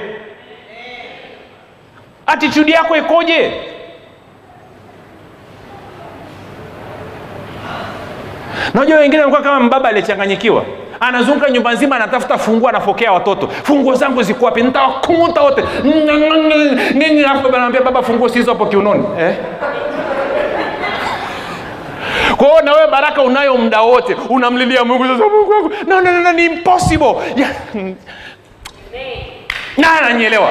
atitudi yako ikoje? Najua wengine wanakuwa kama mbaba aliyechanganyikiwa anazunguka nyumba nzima anatafuta funguo anafokea watoto. Funguo zangu ziko wapi? Nitawakunguta wote. Naambia baba funguo sizo hapo kiunoni eh? kwa na wewe baraka unayo muda wote. Unamlilia mungu sasa mungu wangu no, no, no, no, ni impossible. Yeah. na ananyelewa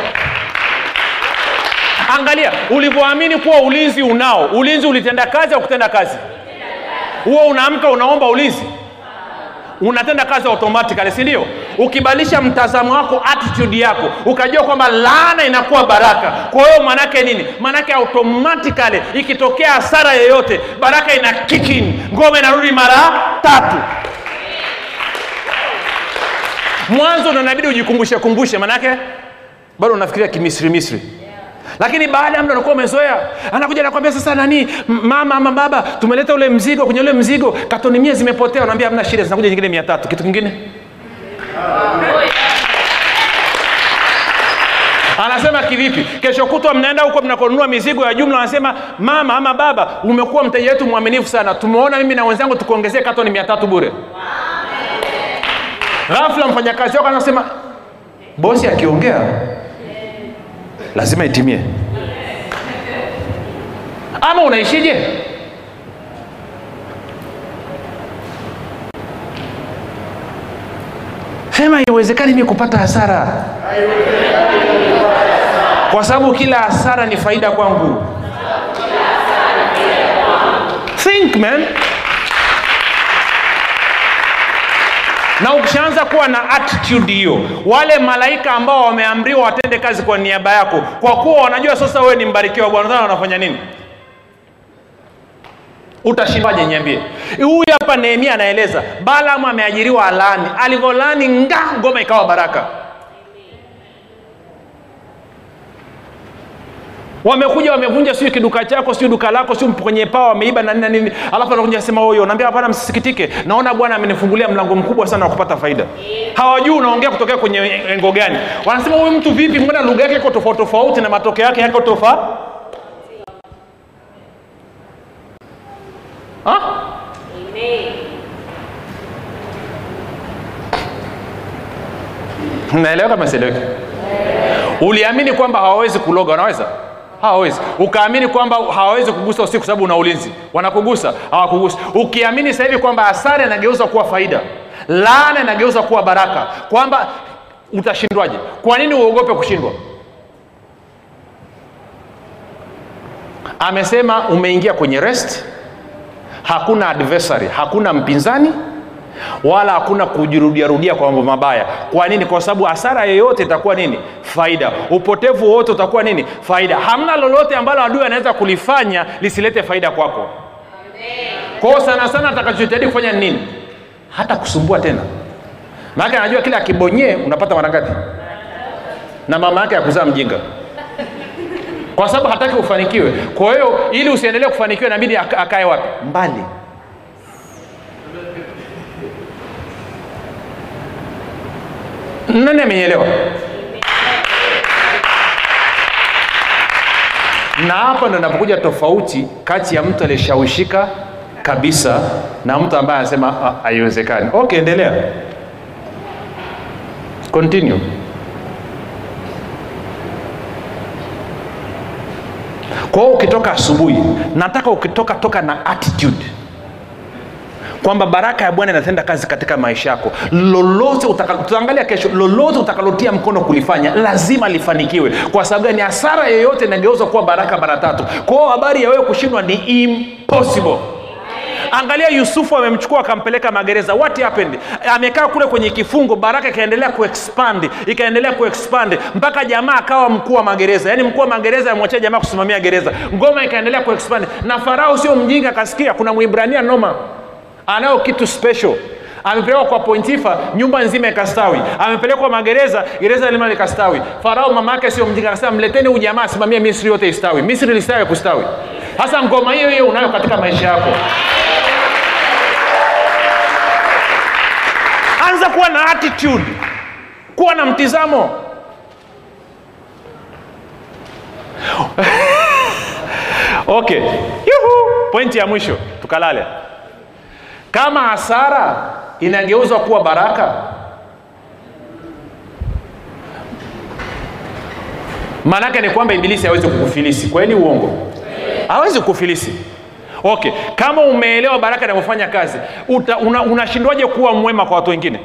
angalia ulivyoamini kuwa ulinzi unao ulinzi ulitenda kazi au kutenda kazi? Huo unaamka unaomba ulinzi unatenda kazi automatically si ndio? Ukibadilisha mtazamo wako attitude yako ukajua kwamba laana inakuwa baraka. Kwa hiyo maanake nini? Maanake automatically ikitokea hasara yoyote baraka ina kikin ngome inarudi mara tatu. Mwanzo ndo inabidi ujikumbushe kumbushe maanake bado unafikiria kimisri misri lakini baada ya mtu anakuwa umezoea anakuja nakwambia sasa nani mama ama baba tumeleta ule mzigo kwenye ule mzigo katoni mia zimepotea. Unaambia hamna shida zinakuja nyingine mia tatu. Kitu kingine? Anasema kivipi? Kesho kutwa mnaenda huko mnakonunua mizigo ya jumla anasema mama ama baba umekuwa mteja wetu mwaminifu sana. Tumeona mimi na wenzangu tukuongezee katoni mia tatu bure. Ghafla mfanyakazi wako anasema bosi akiongea lazima itimie. Ama unaishije? Sema haiwezekani mi kupata hasara. Kwa sababu kila hasara ni faida kwangu. Think man na ukishaanza kuwa na attitude hiyo wale malaika ambao wameamriwa watende kazi kwa niaba yako kwa kuwa wanajua sasa wewe ni mbarikiwa bwana Unadhani wanafanya nini? Utashindaje? Niambie. Huyu hapa nehemia anaeleza balamu ameajiriwa alani. Alivyolani nga ngoma ikawa baraka wamekuja wamevunja siu kiduka chako sio duka lako sio kwenye paa wameiba na nini nini. Alafu anakuja sema huyo naambia hapana msisikitike. Naona bwana amenifungulia mlango mkubwa sana wa kupata faida. Hawajui unaongea kutokea kwenye engo gani. Wanasema huyu mtu vipi? Mbona lugha yake iko tofauti tofauti na matokeo yake yako tofauti Ha? Amen. naelewa kama sieleweki uliamini kwamba hawawezi kuloga wanaweza hawawezi. Ukaamini kwamba hawawezi kugusa usiku sababu una ulinzi. Wanakugusa hawakugusa ukiamini sasa hivi kwamba hasara inageuza kuwa faida laana inageuza kuwa baraka kwamba utashindwaje? Kwa nini uogope kushindwa? Amesema umeingia kwenye rest hakuna adversary hakuna mpinzani wala hakuna kujirudiarudia kwa mambo mabaya. Kwa nini? Kwa sababu hasara yoyote itakuwa nini? Faida. Upotevu wowote utakuwa nini? Faida. Hamna lolote ambalo adui anaweza kulifanya lisilete faida kwako. Kwao sana sana atakachohitaji kufanya nini? Hata kusumbua tena. Maake anajua kile akibonyee unapata mara ngapi? Na mama yake yakuzaa mjinga. Kwa sababu hataki ufanikiwe. Kwa hiyo ili usiendelee kufanikiwa inabidi akae wapi? Mbali nani amenielewa? Na hapa ndo napokuja tofauti kati ya mtu aliyeshawishika kabisa na mtu ambaye anasema "Ah, haiwezekani. Okay endelea. Continue. Kwa hiyo ukitoka asubuhi nataka ukitoka toka na attitude kwamba baraka ya bwana inatenda kazi katika maisha yako. Lolote tutaangalia kesho lolote utakalotia mkono kulifanya lazima lifanikiwe. Kwa sababu gani? Hasara yoyote inageuzwa kuwa baraka mara tatu. Kwao habari ya wewe kushindwa ni impossible. Angalia yusufu amemchukua akampeleka magereza. What happened? Amekaa kule kwenye kifungo baraka ikaendelea kuexpand ikaendelea kuexpand mpaka jamaa akawa mkuu wa magereza. Yaani mkuu wa magereza amwachia jamaa kusimamia gereza. Ngoma ikaendelea kuexpand. Na farao sio mjinga akasikia kuna mwibrania noma anayo kitu special. Amepelekwa kwa pointifa nyumba nzima ikastawi. Amepelekwa magereza gereza lima likastawi. Farao mama yake sio mjinga akasema mleteni huyu jamaa asimamie misri yote istawi. Misri listawi kustawi. Hasa ngoma hiyo hiyo unayo katika maisha yako. Anza kuwa na attitude. Kuwa na mtizamo. Okay. Pointi ya mwisho. Tukalale kama hasara inageuzwa kuwa baraka? Maanake ni kwamba ibilisi hawezi kukufilisi. Kweli uongo? Hawezi kukufilisi. Okay kama umeelewa baraka inavyofanya kazi unashindwaje una- kuwa mwema kwa watu wengine?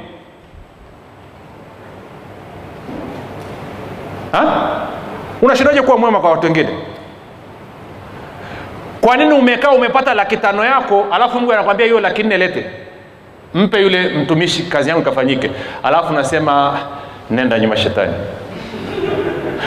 Ha? unashindwaje kuwa mwema kwa watu wengine kwa nini umekaa umepata laki tano yako alafu mungu anakwambia hiyo laki nne lete? Mpe yule mtumishi kazi yangu ikafanyike. Alafu nasema nenda nyuma shetani.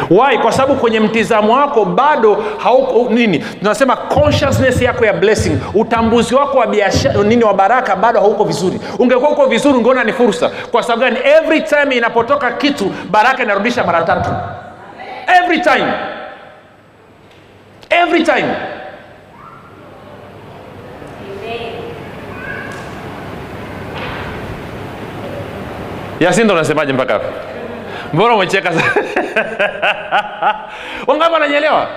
Why? Kwa sababu kwenye mtizamo wako bado hauko nini? Tunasema consciousness yako ya blessing utambuzi wako wa biashara nini wa baraka bado hauko vizuri. Ungekuwa uko vizuri ungeona ni fursa. Kwa sababu gani? Every time inapotoka kitu baraka inarudisha mara tatu. Every time. Every time yasindo unasemaje mpaka hapo mbona umecheka wangapi wananyelewa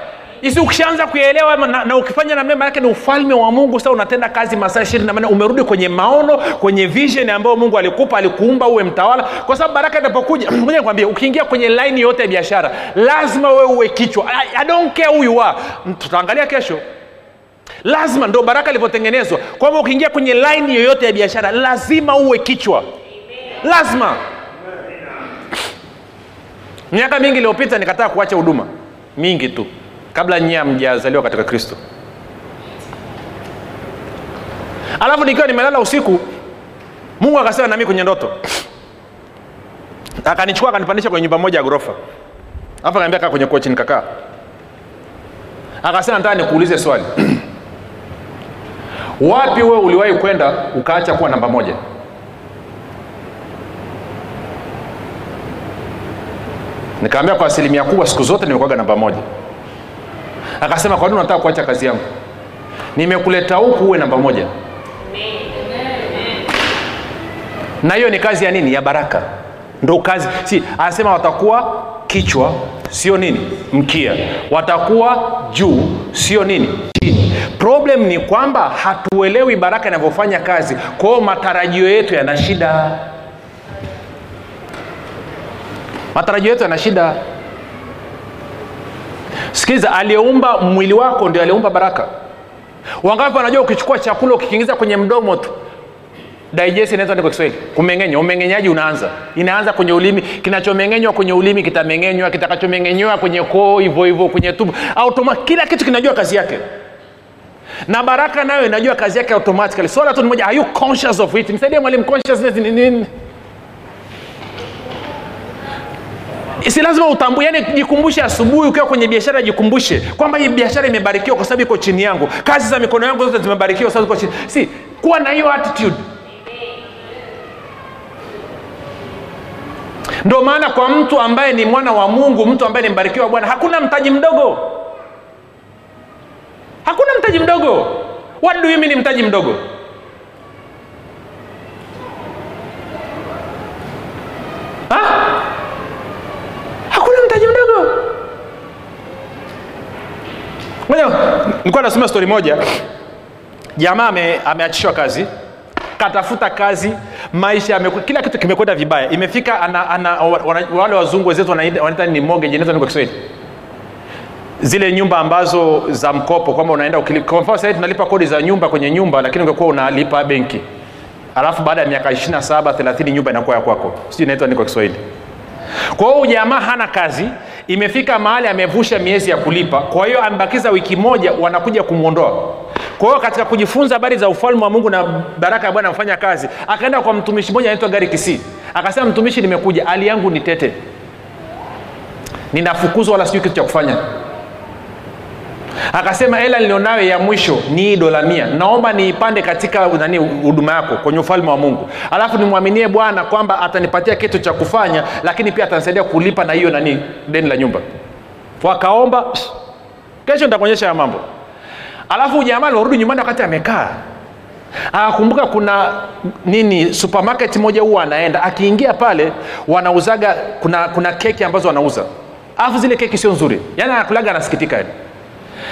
isi ukishaanza kuelewa na, na ukifanya na mema ni ufalme wa mungu sasa unatenda kazi masaa ishirini manne umerudi kwenye maono kwenye vision ambayo mungu alikupa alikuumba uwe mtawala. Kwa sababu baraka inapokuja moja nikwambie ukiingia kwenye laini yote ya biashara lazima wewe uwe kichwa. I, I don't care who you tutaangalia kesho. Lazima ndo baraka ilivyotengenezwa kwamba ukiingia kwenye laini yoyote ya biashara lazima uwe kichwa lazima. Miaka mingi iliyopita nikataa kuacha huduma. Mingi tu. Kabla nyie mjazaliwa katika kristo. Alafu nikiwa nimelala usiku mungu akasema nami kwenye ndoto. Akanichukua akanipandisha kwenye nyumba moja ya ghorofa. Alafu akaniambia kaa kwenye kochi. Nikakaa. Akasema nataka nikuulize swali. Wapi wewe uliwahi kwenda ukaacha kuwa namba moja nikaambia kwa asilimia kubwa siku zote nimekuaga namba moja. Akasema kwa nini unataka kuacha kazi yangu? Nimekuleta huku uwe namba moja. Na hiyo ni kazi ya nini? Ya baraka. Ndo kazi. Si anasema watakuwa kichwa sio nini? Mkia. Watakuwa juu sio nini? Chini. Problem ni kwamba hatuelewi baraka inavyofanya kazi. Kwao matarajio yetu yana shida matarajio yetu yana shida. Sikiza aliyeumba mwili wako ndio aliyeumba baraka. Wangapi wanajua ukichukua chakula ukikiingiza kwenye mdomo tu digest ni kwa kiswahili. Kumeng'enya. Umeng'enyaji unaanza. Inaanza kwenye ulimi. Kinachomeng'enywa kwenye ulimi kitameng'enywa kitakachomeng'enywa kwenye koo hivyo hivyo kwenye tubu. Automa kila kitu kinajua kazi yake. Na baraka nayo inajua kazi yake automatically. Swala tu ni moja are you conscious of it? Nisaidie mwalimu consciousness ni nini si lazima utambue yani jikumbushe asubuhi ukiwa kwenye biashara jikumbushe kwamba hii biashara imebarikiwa kwa sababu iko chini yangu. Kazi za mikono yangu zote zimebarikiwa kwa chini. Si kuwa na hiyo attitude. Ndio maana kwa mtu ambaye ni mwana wa mungu mtu ambaye ni mbarikiwa bwana hakuna mtaji mdogo. Hakuna mtaji mdogo. What do you mean mtaji mdogo ha? hakuna mtaji mdogo moja nilikuwa nasoma stori moja. Jamaa ameachishwa kazi katafuta kazi maisha yameku, kila kitu kimekwenda vibaya. Imefika ana, ana, wana, wale wazungu wenzetu wanaita ni mortgage inaitwa kiswahili. Zile nyumba ambazo za mkopo kwamba unaenda kwa tunalipa kodi za nyumba kwenye nyumba lakini ungekuwa unalipa benki. Alafu baada ya miaka 27 30 nyumba inakuwa ya kwako. Sijui inaitwa ni kwa kiswahili kwa hiyo jamaa hana kazi imefika mahali amevusha miezi ya kulipa. Kwa hiyo amebakiza wiki moja wanakuja kumwondoa. Kwa hiyo katika kujifunza habari za ufalme wa mungu na baraka ya bwana amefanya kazi akaenda kwa mtumishi mmoja anaitwa gari kisii. Akasema mtumishi nimekuja. Hali yangu ni tete. Ninafukuzwa wala sijui kitu cha kufanya akasema hela nilionayo ya mwisho ni hii dola mia. Naomba niipande katika nani huduma yako kwenye ufalme wa mungu. Alafu nimwaminie bwana kwamba atanipatia kitu cha kufanya lakini pia atanisaidia kulipa na hiyo nani deni la nyumba. Wakaomba kesho nitakuonyesha ya mambo. Alafu jamaa alirudi nyumbani wakati amekaa akakumbuka kuna nini supermarket moja huwa anaenda. Akiingia pale wanauzaga kuna kuna keki ambazo wanauza. Alafu zile keki sio nzuri. Yaani anakulaga anasikitika yani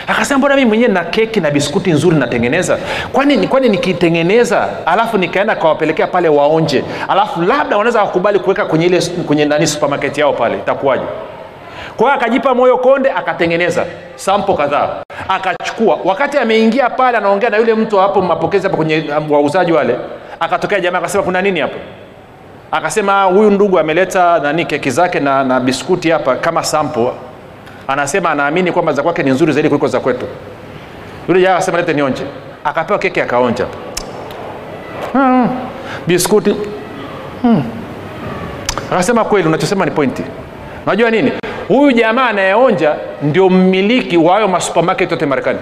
akasema mbona mii mwenyewe na keki na biskuti nzuri natengeneza? Kwani kwani nikitengeneza alafu nikaenda kawapelekea pale waonje? Alafu labda wanaweza wakubali kuweka kwenye ile kwenye nani supermarket yao pale. Itakuwaje? Kwa hiyo akajipa moyo konde akatengeneza sampo kadhaa. Akachukua. Wakati ameingia pale anaongea na yule mtu hapo mapokezi hapo kwenye um, wauzaji wale. Akatokea jamaa akasema kuna nini hapo? Akasema huyu ndugu ameleta nani keki zake na, na biskuti hapa kama sampo anasema anaamini kwamba za kwake ni nzuri zaidi kuliko za kwetu. Yule jamaa akasema lete nionje. Akapewa keki akaonja. Hmm. biskuti. Hmm. akasema kweli unachosema ni pointi. Unajua nini? Huyu jamaa anayeonja ndio mmiliki wa hayo masupermarket yote marekani.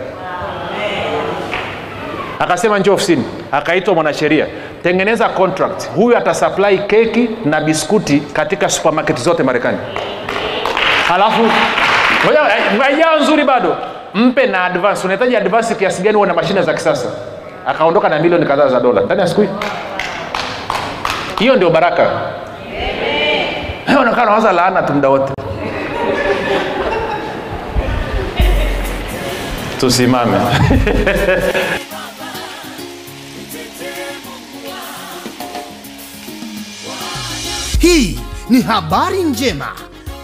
Akasema njoo ofisini. Akaitwa mwanasheria. Tengeneza contract. Huyu atasupply keki na biskuti katika supermarket zote marekani. Halafu ajao nzuri bado. Mpe na advance. Unahitaji advance kiasi gani na mashine za kisasa? Akaondoka na milioni kadhaa za dola. Ndani ya siku hii. Hiyo ndio baraka. Unakaa nawaza laana tu muda wote. Tusimame. Hii ni habari njema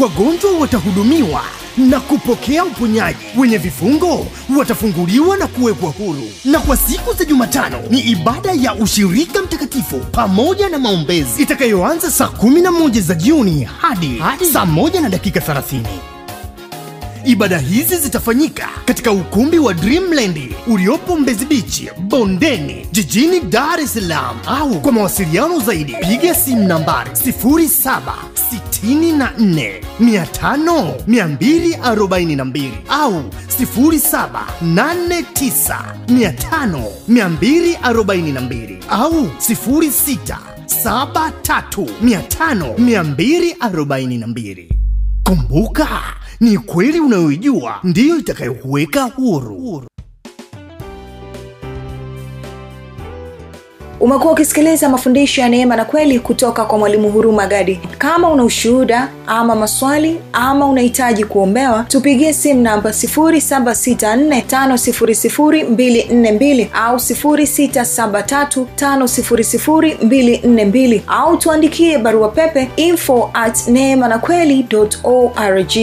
wagonjwa watahudumiwa na kupokea uponyaji. Wenye vifungo watafunguliwa na kuwekwa huru. Na kwa siku za jumatano ni ibada ya ushirika mtakatifu pamoja na maombezi. Itakayoanza saa 11 za jioni hadi, hadi. saa 1 na dakika 30 ibada hizi zitafanyika katika ukumbi wa dreamland uliopo mbezi bichi bondeni jijini dar es salaam. Au kwa mawasiliano zaidi piga simu nambari 7645242 au 7895242 au 6735242 kumbuka ni kweli unayoijua ndiyo itakayokuweka huru. Umekuwa ukisikiliza mafundisho ya neema na kweli kutoka kwa mwalimu huruma gadi. Kama una ushuhuda ama maswali ama unahitaji kuombewa tupigie simu namba 7645242 au 6735242 au tuandikie barua pepe info at neema na kweli org